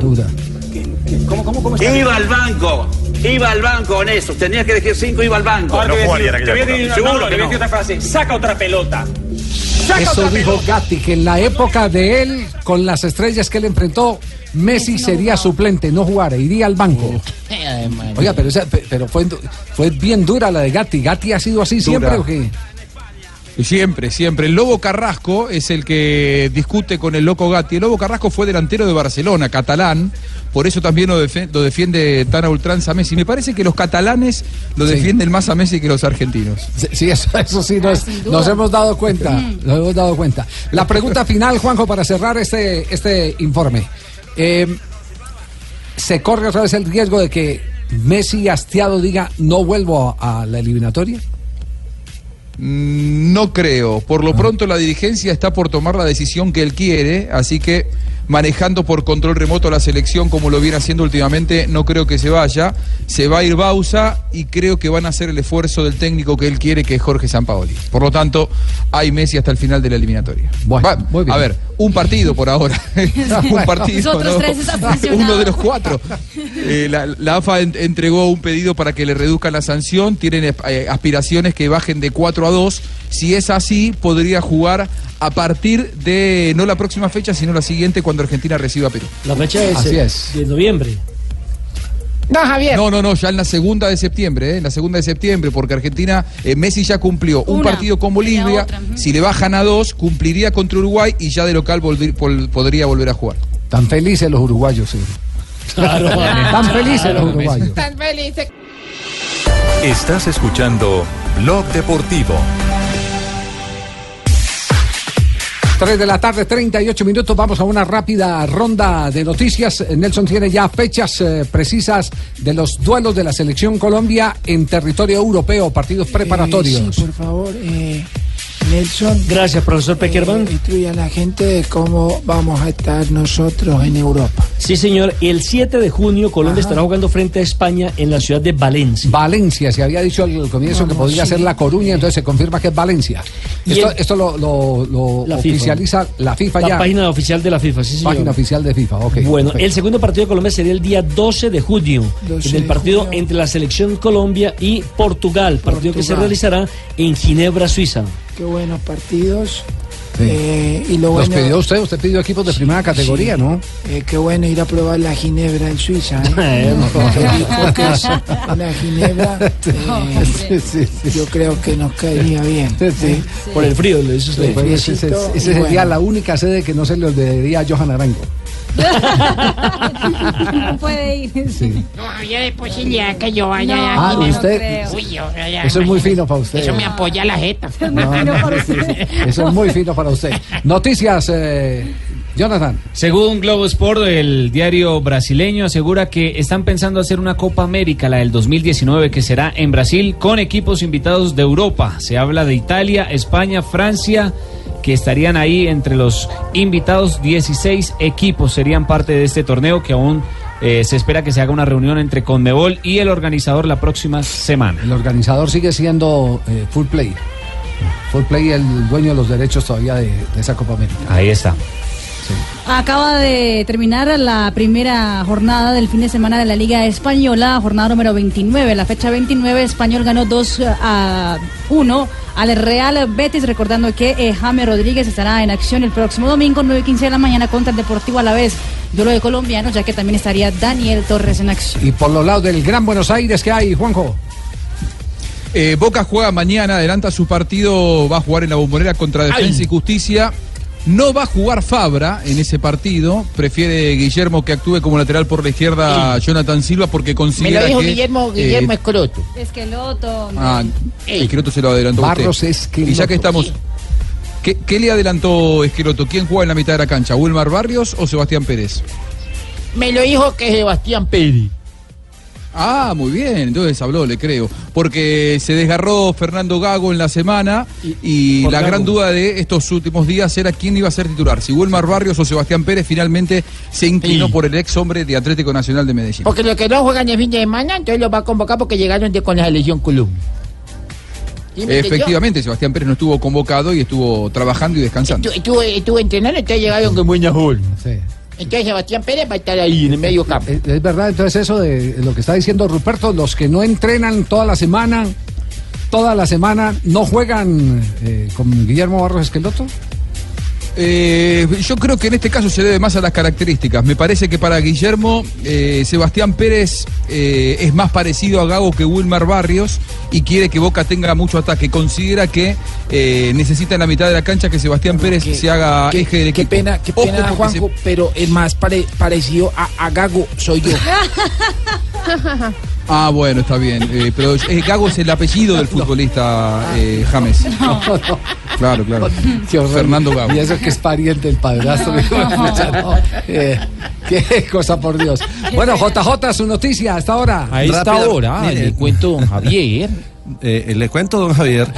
¿Cómo, cómo, cómo está? Iba al banco, iba al banco en eso. Tenías que elegir cinco, iba al banco. Ahora te voy a decir- te voy a decir- no, Seguro no, te que voy a no. decir otra frase. Saca otra pelota. Saca Eso otra dijo pelota. Gatti, que en la época de él, con las estrellas que él enfrentó, Messi sería suplente, no jugara, iría al banco. Oiga, pero, esa- pe- pero fue, fue bien dura la de Gatti. ¿Gatti ha sido así siempre o qué? Siempre, siempre. El Lobo Carrasco es el que discute con el Loco Gatti. El Lobo Carrasco fue delantero de Barcelona, catalán. Por eso también lo, lo defiende tan a ultranza Messi. Me parece que los catalanes lo Sí. defienden más a Messi que los argentinos. Sí, Sí, eso, eso sí, nos, duda. nos hemos dado cuenta. Mm. Nos hemos dado cuenta. La pregunta final, Juanjo, para cerrar este, este informe. Eh, ¿Se corre otra vez el riesgo de que Messi hastiado diga no vuelvo a, a la eliminatoria? Mm, No creo. Por lo pronto la dirigencia está por tomar la decisión que él quiere, así que manejando por control remoto la selección como lo viene haciendo últimamente, no creo que se vaya. Se va a ir Bausa y creo que van a hacer el esfuerzo del técnico que él quiere, que es Jorge Sampaoli. Por lo tanto, hay Messi hasta el final de la eliminatoria. Va- A ver, un partido por ahora. un partido. Uno de los cuatro. Eh, la, la AFA en- entregó un pedido para que le reduzcan la sanción. Tienen eh, aspiraciones que bajen de 4 a 2. Si es así, podría jugar a partir de no la próxima fecha, sino la siguiente cuando Argentina reciba a Perú. La fecha es, Así eh, es. de noviembre. No, Javier. No, no, no, ya en la segunda de septiembre, ¿eh? en la segunda de septiembre, porque Argentina, eh, Messi ya cumplió un partido con Bolivia, otra, si le bajan a dos, cumpliría contra Uruguay y ya de local volver- pol- podría volver a jugar. Tan felices los uruguayos, sí. Claro. Tan felices los uruguayos. Tan felices. Estás escuchando Blog Deportivo. 3 de la tarde, 38 minutos. Vamos a una rápida ronda de noticias. Nelson tiene ya fechas eh, precisas de los duelos de la selección Colombia en territorio europeo, partidos preparatorios. Eh, sí, por favor, eh, Nelson. Gracias, profesor Peckerman. Eh, instruye a la gente de cómo vamos a estar nosotros en Europa. Sí, señor. El 7 de junio Colombia estará jugando frente a España en la ciudad de Valencia. Valencia, se había dicho al comienzo que podría sí. ser La Coruña, entonces se confirma que es Valencia. Y Esto, el- esto lo, lo- lo La FIFA. oficializa la FIFA la ya. página oficial de la FIFA, sí, señor. Página oficial de FIFA, ok. Bueno, perfecto. el segundo partido de Colombia sería el día 12 de junio, 12 en el partido junio. entre la selección Colombia y Portugal, partido que se realizará en Ginebra, Suiza. Qué buenos partidos. Sí. Eh, y lo Los bueno, pidió usted, usted pidió equipos de primera categoría, ¿no? eh, qué bueno ir a probar la ginebra en Suiza. ¿eh? Eh, no. Qué rico que es una ginebra. eh, Sí, sí, Yo creo que nos caería bien. ¿eh? Por el frío, le dice usted. Sí, Pues ese ese- ese y sería bueno. la única sede que no se le olvidaría a Johan Arango. No puede ir. No había posibilidad que yo vaya No, Ah, a usted-. Uy, yo, ya, Eso es muy fino para usted. Eso me apoya la jeta. No, no, Eso es muy fino para usted. Noticias, eh, Jonathan. Según Globo Sport, el diario brasileño asegura que están pensando hacer una Copa América, la del 2019, que será en Brasil, con equipos invitados de Europa. Se habla de Italia, España, Francia, que estarían ahí entre los invitados. 16 equipos serían parte de este torneo que aún eh, se espera que se haga una reunión entre Conmebol y el organizador la próxima semana. El organizador sigue siendo eh, Full Play. Full Play, el dueño de los derechos todavía de, de esa Copa América. Ahí está. Acaba de terminar la primera jornada del fin de semana de la Liga Española, jornada número 29. La fecha 29, Español ganó 2 a 1 al Real Betis, recordando que eh, James Rodríguez estará en acción el próximo domingo, 9 y 15 de la mañana, contra el Deportivo a la vez. Duelo de colombianos, ya que también estaría Daniel Torres en acción. Y por los lados del Gran Buenos Aires, ¿qué hay, Juanjo? Eh, Boca juega mañana, adelanta su partido, va a jugar en la bombonera contra Defensa y Justicia. No va a jugar Fabra en ese partido, prefiere Guillermo que actúe como lateral por la izquierda Jonathan Silva porque Me considera lo dijo que, Guillermo, eh, Guillermo Escroto. Esqueloto. Ah, Esqueloto se lo adelantó usted. Barros Esqueloto. Y ya que estamos, ¿qué, qué le adelantó Esqueloto? ¿Quién juega en la mitad de la cancha? ¿Wilmar Barrios o Sebastián Pérez? Me lo dijo que Sebastián Pérez. Ah, muy bien, entonces habló, le creo. Porque se desgarró Fernando Gago en la semana y, la Gago. gran duda de estos últimos días era quién iba a ser titular, si Wilmar Barrios o Sebastián Pérez finalmente se inclinó Sí. por el ex hombre de Atlético Nacional de Medellín. Porque los que no juegan el fin de semana, entonces los va a convocar porque llegaron de, con la selección Colombia. Efectivamente, Sebastián Pérez no estuvo convocado y estuvo trabajando y descansando. Estuvo, estuvo, estuvo entrenando, entonces llegaron con buena forma. Sí. Entonces Sebastián Pérez va a estar ahí en el medio campo. Es, es verdad, entonces eso de lo que está diciendo Ruperto, los que no entrenan toda la semana, toda la semana no juegan eh, con Guillermo Barros Esqueloto. Eh, yo creo que en este caso se debe más a las características. Me parece que para Guillermo, eh, Sebastián Pérez eh, es más parecido a Gago que Wilmar Barrios y quiere que Boca tenga mucho ataque. Considera que eh, necesita en la mitad de la cancha que Sebastián Pérez se haga eje del equipo. Qué pena, qué pena, Juanjo, pero el más pare- parecido a, a Gago soy yo. Ah, bueno, está bien. Eh, pero eh, Gago es el apellido del futbolista eh, James. Claro, claro. Qué horror. Fernando Gago. Y eso que es pariente del padrastro. no. Eh, qué cosa, por Dios. Bueno, JJ, su noticia hasta ahora. A esta hora, le cuento don Javier. Eh, le cuento, don Javier,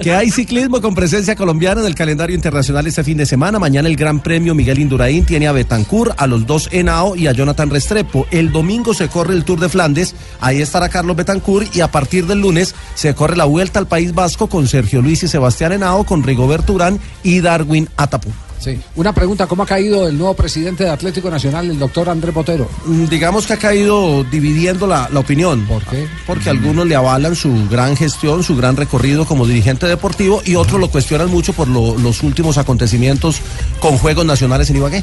que hay ciclismo con presencia colombiana en el calendario internacional este fin de semana. Mañana el Gran Premio Miguel Indurain tiene a Betancourt, a los dos Henao y a Jonathan Restrepo. El domingo se corre el Tour de Flandes, ahí estará Carlos Betancourt y a partir del lunes se corre la Vuelta al País Vasco con Sergio Luis y Sebastián Henao, con Rigoberto Urán y Darwin Atapu. Sí. Una pregunta, ¿cómo ha caído el nuevo presidente de Atlético Nacional, el doctor Andrés Botero? Mm, Digamos que ha caído dividiendo la, la opinión. ¿Por qué? Porque algunos le avalan su gran gestión, su gran recorrido como dirigente deportivo y otros lo cuestionan mucho por lo- los últimos acontecimientos con Juegos Nacionales en Ibagué.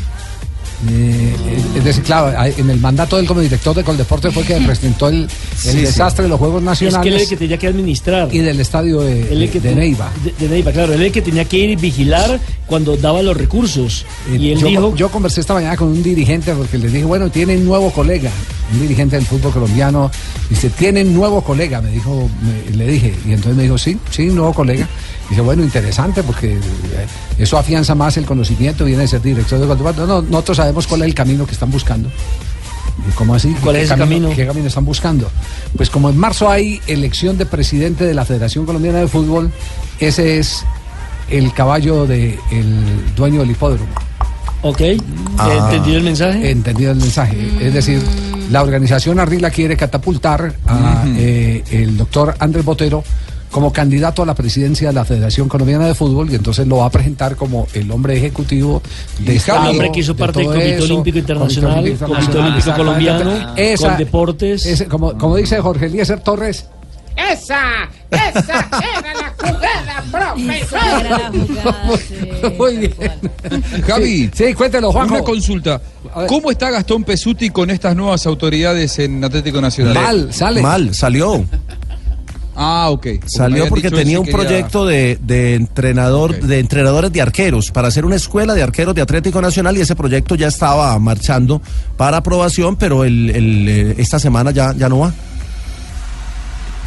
Eh, es decir, claro, en el mandato del como director de Coldeporte fue que presentó el, el Sí, sí. desastre de los Juegos Es Nacionales que él es el que tenía que administrar. y del estadio de, el que Neiva. De, de Neiva, claro. Él es el que tenía que ir y vigilar cuando daba los recursos. Y él yo, dijo... yo conversé esta mañana con un dirigente porque le dije, bueno, tienen nuevo colega, un dirigente del fútbol colombiano. Dice, tienen nuevo colega, me dijo, me- le dije. Y entonces me dijo, sí, sí, nuevo colega. Dice, bueno, interesante porque eh, eso afianza más el conocimiento, viene de ser director de Coldeporte. No, no, nosotros sabemos cuál es el camino que están buscando. ¿Cómo así? ¿Cuál ¿Qué es ese camino? ¿Qué camino están buscando? Pues como en marzo hay elección de presidente de la Federación Colombiana de Fútbol, ese es el caballo del dueño del hipódromo. Ok, Ah. ¿entendido el mensaje? Entendido el mensaje. Es decir, la organización Arrila quiere catapultar a eh, el doctor Andrés Botero como candidato a la presidencia de la Federación Colombiana de Fútbol y entonces lo va a presentar como el hombre ejecutivo de El Estado, hombre que hizo de parte del Comité eso, Olímpico Internacional, Comité Olímpico. Colombiano, Esa- con deportes. ese, como, como dice Jorge Eliezer Torres, Esa, esa era la jugada, profesor. Muy bien. Javi. Sí, cuéntelo, Juanjo. Una consulta. ¿Cómo está Gastón Pesuti con estas nuevas autoridades en Atlético Nacional? Mal, sale. Mal, salió. Ah, ok. Salió porque tenía un quería- proyecto de, de entrenador, de entrenadores de arqueros, para hacer una escuela de arqueros de Atlético Nacional y ese proyecto ya estaba marchando para aprobación, pero el, el, eh, esta semana ya, ya no va.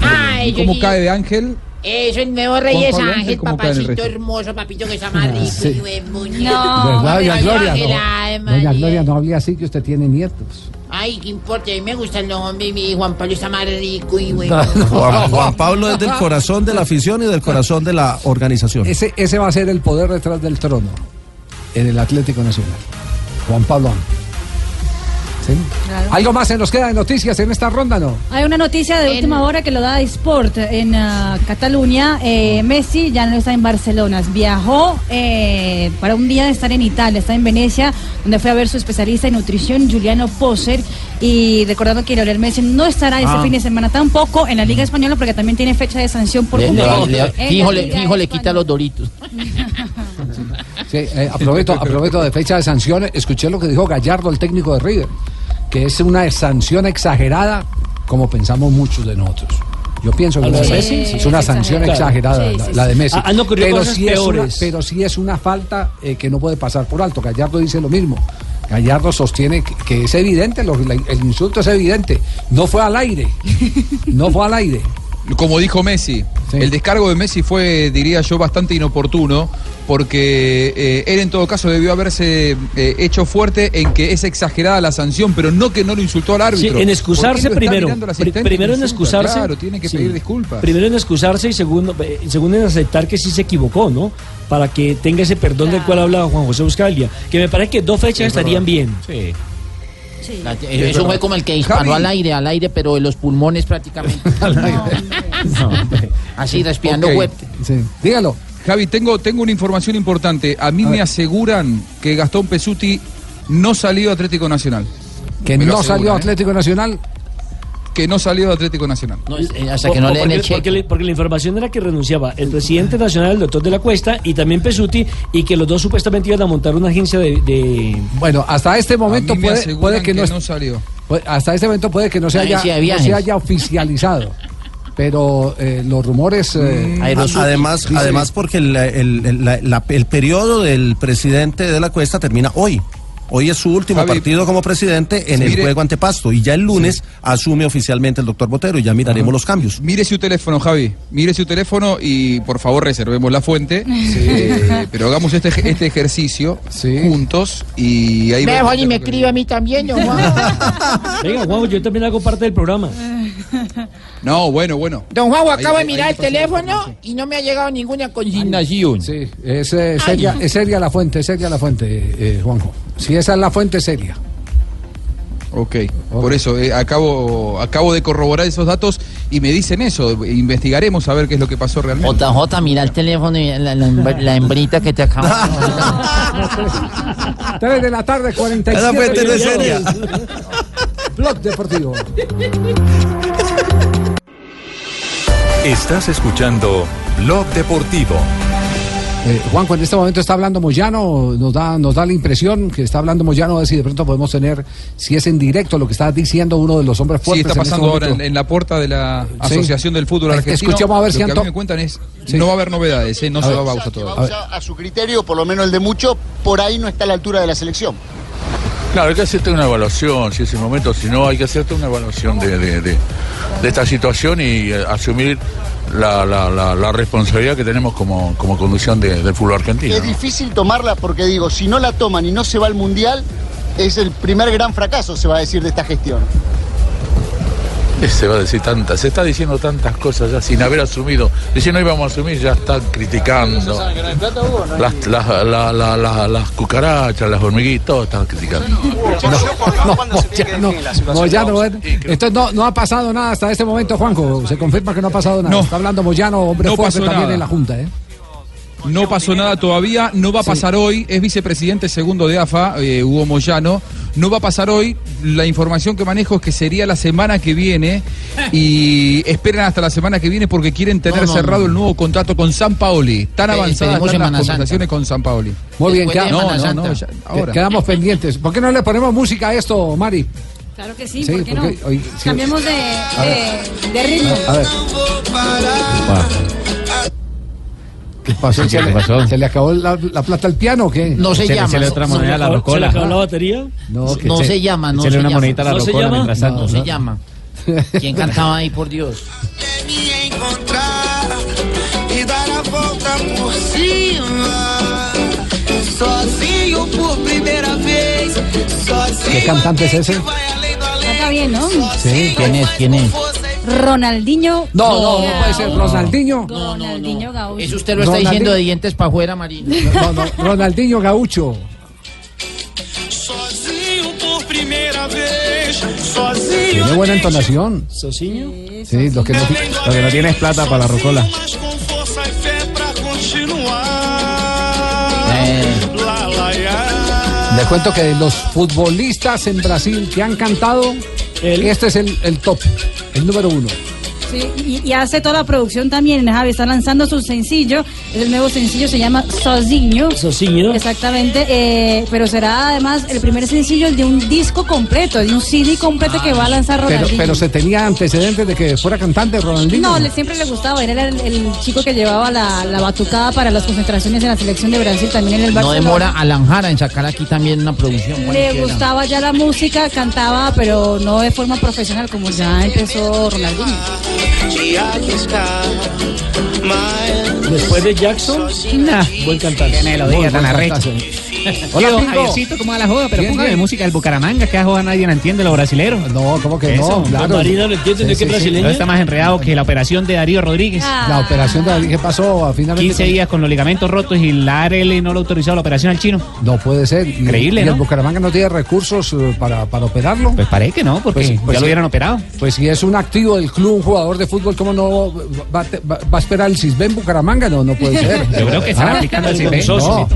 Ay, ¿Cómo yo- cae de Ángel? Eso, el nuevo rey es Ángel, Ángel, ¿cómo cae en el papacito hermoso, papito que está más rico Sí. y buen muñeco. ¿verdad, doña Gloria? No, doña. Gloria, no hable así que usted tiene nietos. Ay, qué importa, a mí me gusta el nombre y mi Juan Pablo está más rico y bueno. Juan, Juan Pablo es del corazón de la afición y del corazón de la organización. Ese, ese va a ser el poder detrás del trono en el Atlético Nacional. Juan Pablo. Ángel. ¿Sí? ¿Algo más se nos queda de noticias en esta ronda, no? Hay una noticia de última hora que lo da Sport en ah, Cataluña. Eh, Messi ya no está en Barcelona. Viajó eh, para un día de estar en Italia, está en Venecia, donde fue a ver su especialista en nutrición, Juliano Poser. Y recordando que Lionel Messi no estará este Ah. fin de semana tampoco en la Liga Española porque también tiene fecha de sanción por Le- le- cumplir. le- fijo, fijo, quita los doritos. Sí, eh, aprovecho, aprovecho de fecha de sanciones. Escuché lo que dijo Gallardo, el técnico de River, que es una sanción exagerada, como pensamos muchos de nosotros. Yo pienso que ¿A la de es- una sanción exagerada, Sí, la, de. Messi. Ah, ocurrido pero, sí es una, pero sí es una falta eh, que no puede pasar por alto. Gallardo dice lo mismo. Gallardo sostiene que, que es evidente, lo- la- el insulto es evidente. No fue al aire. No fue al aire. Como dijo Messi, el descargo de Messi fue, diría yo, bastante inoportuno, porque eh, él en todo caso debió haberse eh, hecho fuerte en que es exagerada la sanción, pero no que no lo insultó al Sí, árbitro. en excusarse primero. primero en excusarse. Claro, tiene que sí. pedir disculpas. Primero en excusarse y segundo, eh, segundo en aceptar que sí se equivocó, ¿no? Para que tenga ese perdón del cual hablaba Juan José Buscalia. Que me parece que dos fechas Es estarían bien. Sí. La- eh, eso fue como el que disparó al aire, al aire, pero en los pulmones prácticamente. No. Así respirando Ok. fuerte. Dígalo. Javi, tengo, tengo una información importante. A mí me aseguran que Gastón Pesuti no salió Atlético Nacional. Que Me no aseguran, salió ¿eh? Atlético Nacional. Que no salió de Atlético Nacional. eh, hasta que no Por- le den el porque, cheque. porque, le- porque la información era que renunciaba el presidente nacional, el doctor de la Cuesta, y también Pesuti, y que los dos supuestamente iban a montar una agencia de. de- Bueno, hasta este momento A mí me puede, puede que, no, que no salió. puede- hasta este momento puede que no se haya, no se oficializado. Pero eh, los rumores. eh, Mm, además, dice- además porque el, el- el- la- la- el periodo del presidente de la Cuesta termina hoy. Hoy es su último Javi, partido como presidente en el juego ante Pasto y ya el lunes asume oficialmente el doctor Botero y ya miraremos los cambios. Mire su teléfono, Javi. Mire su teléfono y por favor reservemos la fuente. Eh, pero hagamos este, este ejercicio juntos y ahí Mejor vemos y me escribe a mí también, don Juan. Venga, Juan, yo también hago parte del programa. No, bueno, bueno. Don Juan, Ahí- acabo de mirar ahí el teléfono y no me ha llegado ninguna consignación. Sí, es, seria, es seria la fuente, es seria la fuente, eh, Juanjo. Si esa es la fuente, seria. Ok, por eso eh, acabo, acabo de corroborar esos datos y me dicen eso. Investigaremos a ver qué es lo que pasó realmente. JJ, mira el teléfono y la, la, hembr- la hembrita que te acaba. 3 de la tarde, 47 Esa fuente no es seria. Blog Deportivo. Estás escuchando Blog Deportivo. Eh, Juanjo, en este momento está hablando Moyano, nos da, nos da la impresión que está hablando Moyano, a ver si de pronto podemos tener, si es en directo lo que está diciendo uno de los hombres Sí, fuertes. está en este pasando ahora en, la puerta de la Sí. Asociación del Fútbol Argentino. escuchemos a ver si Lo Anto- a mí me cuentan es, no va a haber novedades, eh, no A se ver. va a Bausa todavía. Bausa, a su criterio, por lo menos el de mucho, por ahí no está a la altura de la selección. Claro, hay que hacerte una evaluación, si es el momento, si no, hay que hacerte una evaluación de, de- de- de esta situación y eh, asumir la, la- la- la responsabilidad que tenemos como, como conducción de- del fútbol argentino. Es ¿no? difícil tomarla porque digo, si no la toman y no se va al Mundial, es el primer gran fracaso, se va a decir, de esta gestión. Eh, Se va a decir tantas, se está diciendo tantas cosas ya sin haber asumido. Dice no íbamos a asumir, ya están criticando. Las, las, la- la- la- las cucarachas, las hormiguitas, todo están criticando. No, Moyano, Moyano, bueno, entonces no, no ha pasado nada hasta este momento, Juanjo. Se confirma que no ha pasado nada. No. Está hablando Moyano, hombre No fuerte también en la Junta, ¿eh? No pasó nada todavía, no va a pasar hoy, es vicepresidente segundo de AFA, eh, Hugo Moyano, no va a pasar hoy, la información que manejo es que sería la semana que viene y esperan hasta la semana que viene porque quieren tener No, no, cerrado no. el nuevo contrato con San Paoli, tan avanzadas están las Santa. conversaciones con San Paoli. Muy bien, Después de queda- No, Semana no, no, Santa. ya- ahora. quedamos pendientes. ¿Por qué no le ponemos música a esto, Mari? Claro que sí, Sí, ¿por qué porque no? hoy- sí. Cambiemos de, de, de ritmo. A ver. ¿Qué pasó? ¿Se, le, ¿Se le acabó la, la plata al piano o qué? No se llama. se le otra moneda a la rocola. ¿Se le acabó la batería? No, que No se- se llama, no se una llama. monedita a la ¿No se rocola llama? mientras tanto. No se llama. ¿Quién cantaba ahí, por Dios? dar a volta por cima. Sozinho por primeira vez. ¿Qué cantante es ese? Canta bien, ¿no? Sí. ¿Quién es? ¿Quién es? Ronaldinho. No, no, no puede ser Ronaldinho. Ronaldinho Gaucho. Eso usted lo está Ronaldinho. diciendo de dientes para afuera, Marina. No, no, Ronaldinho Gaucho. Sozinho por primeira vez. Sozinho. Tiene buena entonación. ¿Sociño? Sí, lo que no, Lo que no tiene es plata para la rocola. E. Eh. Les cuento que de los futbolistas en Brasil que han cantado, este es el, el top, el número uno. Sí, y, y hace toda la producción también, Javi. Está lanzando su sencillo. El nuevo sencillo se llama Sozinho. Sozinho. Exactamente. eh, pero será además el primer sencillo de un disco completo, de un CD completo que va a lanzar Ronaldinho. pero se tenía antecedentes de que fuera cantante Ronaldinho. No, le, siempre le gustaba. Él era el, el chico que llevaba la, la batucada para las concentraciones en la selección de Brasil, también en el no Barcelona. demora a Lanjara en sacar aquí también una producción. Le cualquiera. gustaba ya la música, cantaba, pero no de forma profesional como ya empezó Ronaldinho. Después de Jackson, nah, buen cantante. Qué melodía tan arrecha. Hola, Pingo. Javiercito, ¿cómo va la joda? Pero Bien, póngame bien. música del Bucaramanga, que a joda nadie la entiende, los brasileros. No, ¿cómo que Eso. no? Claro. Marina no entiende de qué brasileña. No está más enredado que la operación de Darío Rodríguez. La operación de ¿qué pasó? A finalmente 15 días con los ligamentos rotos y la ARL no le autorizó la operación al chino. No puede ser. Y- Increíble, y el. Bucaramanga no tiene recursos eh, para, para operarlo. Pues parece que no, porque ya lo sí. hubieran operado. Pues si es un activo del club, un jugador de fútbol, ¿cómo no va, a te- va- va a esperar el Cisben Bucaramanga? No, no puede ser. Yo creo que están Ah, aplicando el Cisben. no.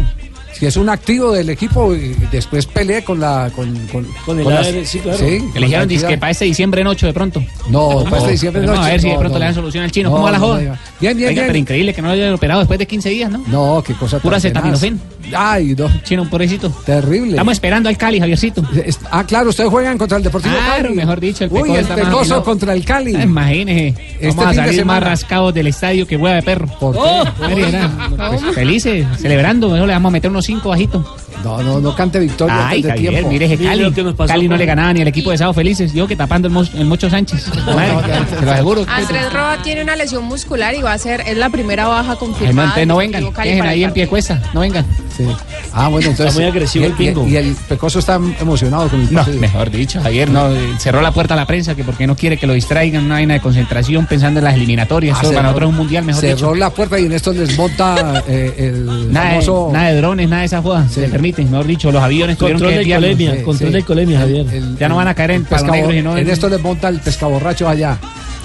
Es si es un activo del equipo y después pelee con la con, con, Con el las- AR, sí, claro. con Que le dijeron para este diciembre en 8 de pronto. No, para este diciembre en Vamos a ocho, ver si de no, pronto no. le dan solución al chino. No, ¿Cómo va la no, joda? no, Bien, bien, Oiga, bien. pero increíble que no lo hayan operado después de 15 días, ¿no? No, qué cosa Pura acetaminofén. Ay, no. Chino, pobrecito. Terrible. Estamos esperando al Cali, Javiercito. Es- Ah, claro, ustedes juegan contra el Deportivo Claro, Cali. mejor dicho, el Uy, el Pecoso contra el Cali. Ah, Imagínese. Este Vamos a salir más rascados del estadio que hueá de perro. ¿Por qué? Oh, María, nada. Pues felices, celebrando. Mejor le vamos a meter unos cinco bajitos. No, no, no cante victoria Ay, de Javier, tiempo. mire ese Mire Cali. que nos pasó Cali no le ganaba ni al equipo de Sábado Felices. Yo que tapando el, Mo- el Mocho Sánchez. Madre, se lo aseguro. Andrés Roa tiene una lesión muscular y va a ser, es la primera baja Ay, no, confirmada. entonces no del vengan. Dejen ahí en pie cuesta. No vengan. Sí. Ah, bueno, entonces. Está muy agresivo y, el pingo. Y, y el Pecoso está emocionado con el No, partido. mejor dicho, Javier no cerró la puerta a la prensa que porque no quiere que lo distraigan una vaina de concentración pensando en las eliminatorias. Ah, cerró- para nosotros es un mundial, mejor Cerró dicho. la puerta y en esto les monta eh, el Nada de, famoso. nada de drones, nada de esa joda. Se permite, mejor dicho, los aviones tuvieron Control que de colemia, Sí, control sí. de colemia, Javier. el- Ya no van a caer en el pescado- En esto les monta el pescaborracho allá.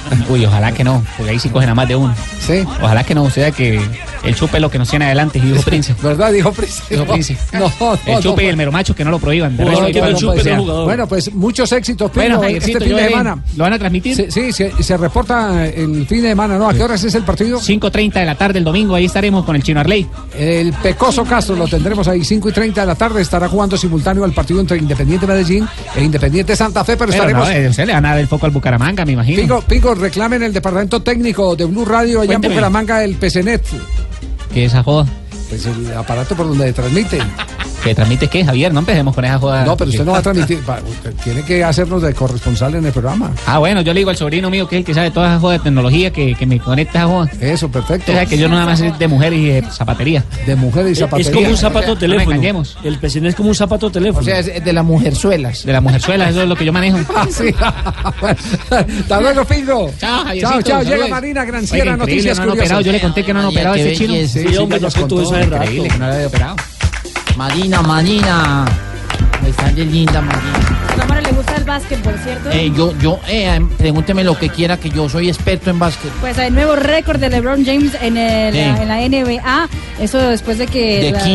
Uy, ojalá que no, porque ahí sí cogen a más de uno. Sí. Ojalá que no, o sea que el chupe es lo que nos tiene adelante, dijo Prince. ¿Verdad? Dijo Prince. Dijo Prince. No, no, El chupe no. y el mero macho que no lo prohíban. De resto, que chupe, jugador. Bueno, pues muchos éxitos, Bueno, Pino, Javiercito, este fin de semana. ¿Lo van a transmitir? Sí, sí, se, se reporta el fin de semana, ¿no? ¿A qué horas es el partido? 5.30 de la tarde el domingo, ahí estaremos con el Chino Arley. El Pecoso Castro lo tendremos ahí 5 y 30 de la tarde. Estará jugando simultáneo al partido entre Independiente Medellín e Independiente Santa Fe, pero, Pero estaremos. no, eh, usted le van a dar el foco al Bucaramanga, me imagino. Pingo, Pingo, reclamen el departamento técnico de Blue Radio allá Cuénteme. en Bucaramanga, el PCNet. Que esa joda. Pues el aparato por donde transmite. ¿Que transmite qué, Javier? No empecemos con esa joda. No, pero usted no va a transmitir. va, usted tiene que hacernos de corresponsal en el programa. Ah, bueno, yo le digo al sobrino mío que es el que sabe toda esa joda de tecnología que, que me conecta esa joda. Eso, perfecto. Usted sabe que yo nada más es de mujeres y de zapatería. De mujeres y Es zapatería. como un zapato No me teléfono. engañemos. El PCN es como un zapato teléfono. O sea, es de las mujerzuelas. De la mujerzuela, eso es lo que yo manejo. Ah, sí. Hasta luego, Pingo. Chao, Javiercito, Chao, chao. Llega. Marina Granciera, noticias no han curiosas. operado. Yo le conté que no han operado a ese chino. Sí, Sí, hombre, contó contó. eso rato. Increíble que no lo haya operado. Marina, Marina. Está de linda, Marina. El básquetbol, ¿cierto? Eh, yo, yo, eh, pregúnteme lo que quiera, que yo soy experto en básquet. Pues hay nuevo récord de LeBron James en, el- en la NBA. Eso después de que ¿De la-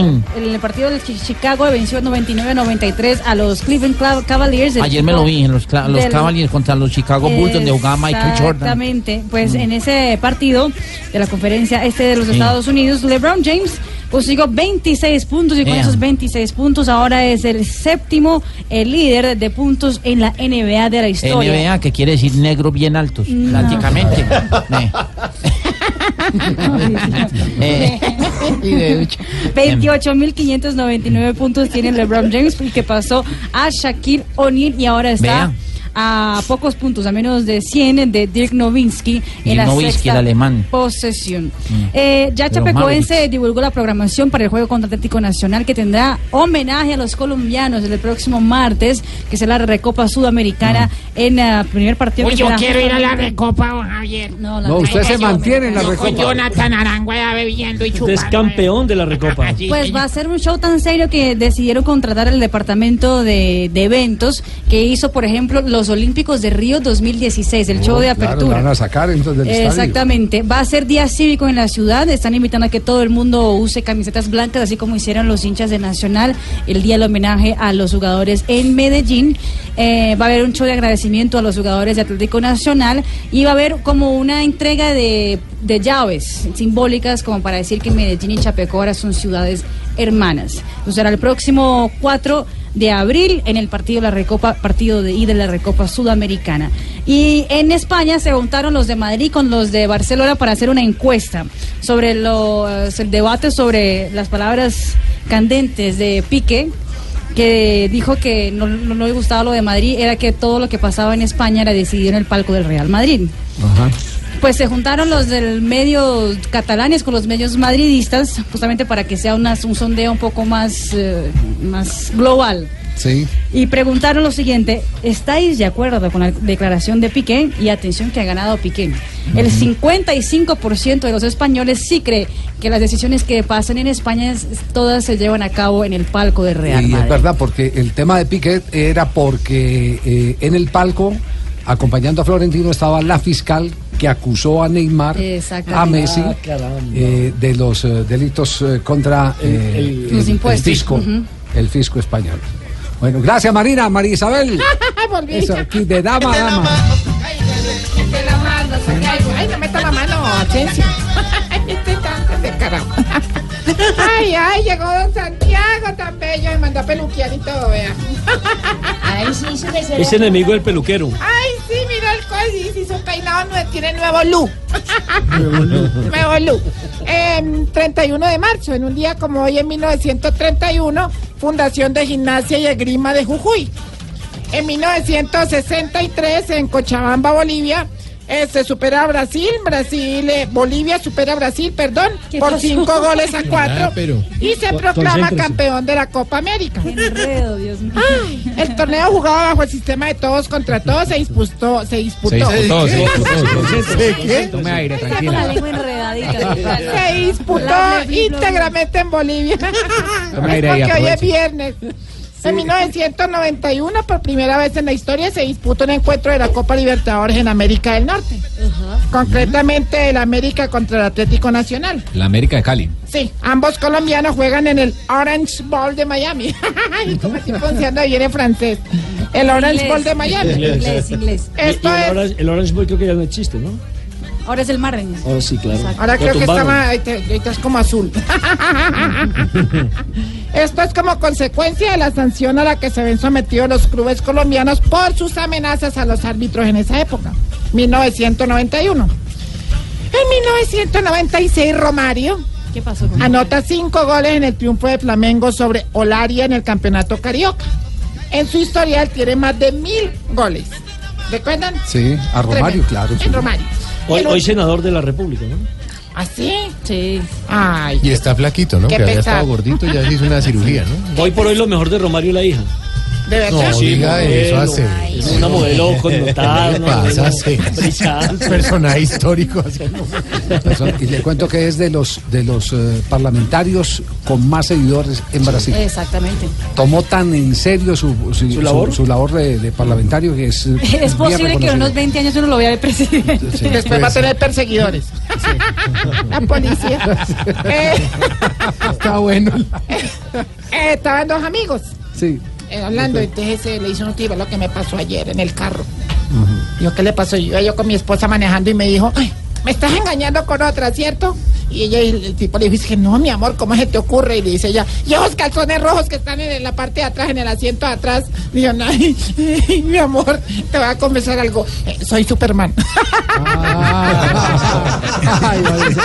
el partido de Chi- Chicago venció 99-93 a los Cleveland Cavaliers. Ayer me lo vi en los, los del- Cavaliers contra los Chicago Bulls, donde jugaba Michael Jordan. Exactamente. Pues Mm. en ese partido de la conferencia este de los Sí. Estados Unidos, LeBron James consiguió 26 puntos y con Ea. esos 26 puntos ahora es el séptimo el líder de puntos en la NBA de la historia. NBA, que quiere decir negros bien altos, No. prácticamente. Eh. Eh, y de ducha. 28.599 puntos tiene LeBron James, que pasó a Shaquille O'Neal y ahora está Vea. A pocos puntos, a menos de 100 de Dirk Nowitzki en la Nowitzki, sexta el alemán. posesión. Mm. Eh, ya Chapecoense divulgó la programación para el juego contra Atlético Nacional que tendrá homenaje a los colombianos el próximo martes, que será la Recopa Sudamericana en el primer partido. Uy, que yo quiero ir a la recopa, don Javier. No, la No, usted se mantiene en la recopa. Con Jonathan Arangueda bebiendo y Usted chupando. es campeón de la Recopa. Sí, Pues va a ser un show tan serio que decidieron contratar el departamento de, de eventos que hizo, por ejemplo, los Olímpicos de Río 2016, el show de Oh, Claro, apertura. lo van a sacar entonces del estadio. Exactamente. Va a ser día cívico en la ciudad. Están invitando a que todo el mundo use camisetas blancas, así como hicieron los hinchas de Nacional el día del homenaje a los jugadores en Medellín. Eh, va a haber un show de agradecimiento a los jugadores de Atlético Nacional y va a haber como una entrega de, de llaves simbólicas como para decir que Medellín y Chapecó ahora son ciudades hermanas. Entonces será el próximo 4 de abril en el partido de la Recopa, partido de ida de la Recopa Sudamericana. Y en España se juntaron los de Madrid con los de Barcelona para hacer una encuesta sobre los el debate sobre las palabras candentes de Piqué que dijo que no, no- le gustaba lo de Madrid, era que todo lo que pasaba en España era decidido en el palco del Real Madrid. Pues se juntaron los del medio catalanes con los medios madridistas, justamente para que sea una- un sondeo un poco más, eh, más global. Sí. Y preguntaron lo siguiente, ¿estáis de acuerdo con la declaración de Piqué? Y atención que ha ganado Piqué. El 55% de los españoles sí cree que las decisiones que pasan en España es- todas se llevan a cabo en el palco de Real Y es Madrid. verdad, porque el tema de Piquet era porque eh, en el palco, acompañando a Florentino, estaba la fiscal que acusó a Neymar, a Messi, Ah, eh, de los eh, delitos eh, contra eh, el- Los impuestos. fisco, Ujú. el fisco español. Bueno, gracias Marina, María Isabel. Eso aquí de dama a dama. Ay, no meta la mano, Asensio. Este tan descarado. Ay, ay, llegó don Santiago tan bello, me mandó a peluquear y todo, vea. Ay, sí, se me Es enemigo del peluquero. Ay, sí, mira el cois, y su peinado tiene nuevo look. nuevo look. Em, 31 de marzo, en un día como hoy en 1931, Fundación de Gimnasia y Esgrima de Jujuy. En 1963, en Cochabamba, Bolivia, eh, se supera a Brasil. Brasil, eh, Bolivia supera a Brasil, perdón, por pasó? cinco goles a cuatro. Ah, pero- Y se proclama campeón de la Copa América. Qué enredo, Dios mío. Ay, el torneo jugado bajo el sistema de todos contra todos se disputó. Se disputó. Se disputó, se disputó. ¿Qué? Tome aire, Con la tranquila. lengua enredadita. Se disputó íntegramente en Bolivia. Tome aire ahí, Porque hoy es aproveche. Viernes. En 1991, por primera vez en la historia, se disputa un encuentro de la Copa Libertadores en América del Norte. Concretamente, el América contra el Atlético Nacional. La América de Cali. Sí, ambos colombianos juegan en el Orange Bowl de Miami. ¿Cómo estoy pronunciando bien en francés? El Orange Inglés. Bowl de Miami. Inglés, inglés. Esto Y el es. Orange, el Orange Bowl creo que ya no existe, ¿no? Ahora es el Marren. Ahora sí, claro. Ahora Lo creo que tumbaron. estaba, ahorita ahorita es como azul. Esto es como consecuencia de la sanción a la que se ven sometidos los clubes colombianos por sus amenazas a los árbitros en esa época, 1991. En 1996, Romario ¿Qué pasó con anota cinco goles en el triunfo de Flamengo sobre Olaria en el Campeonato Carioca. En su historial tiene más de mil goles. ¿Recuerdan? Sí, a Romario, Tremendo. claro. sí. En Romario. Hoy, senador de la República, ¿no? ¿Ah, sí? Sí. Ay. Y está flaquito, ¿no? Qué Que había pesar. estado gordito y ya se hizo una cirugía, ¿no? Hoy por hoy lo mejor de Romario es la hija. ¿De verdad? No, diga eso hace. Es una modelo connotada. ¿Qué pasa? Personaje histórico. así. Y le cuento que es de los de los eh, parlamentarios con más seguidores en Brasil. Exactamente. Tomó tan en serio su, su, ¿Su labor? su labor de, de parlamentario que es. Es posible que en unos 20 años uno lo vea de presidente. Sí, Después va a tener perseguidores. La policía. Eh, Está bueno. eh, estaban dos amigos Sí. Eh, hablando. Entonces ese le hizo un tiro lo que me pasó ayer en el carro. Yo, ¿qué le pasó? Yo, yo con mi esposa manejando y me dijo, "Ay, me estás engañando con otra, ¿cierto? Y ella, el, el tipo le dice, no, mi amor, ¿cómo se te ocurre? Y le dice ella, y esos calzones rojos que están en, en la parte de atrás, en el asiento de atrás. Dijo, ay, mi amor, te voy a confesar algo. Eh, soy Superman. Ay, vale.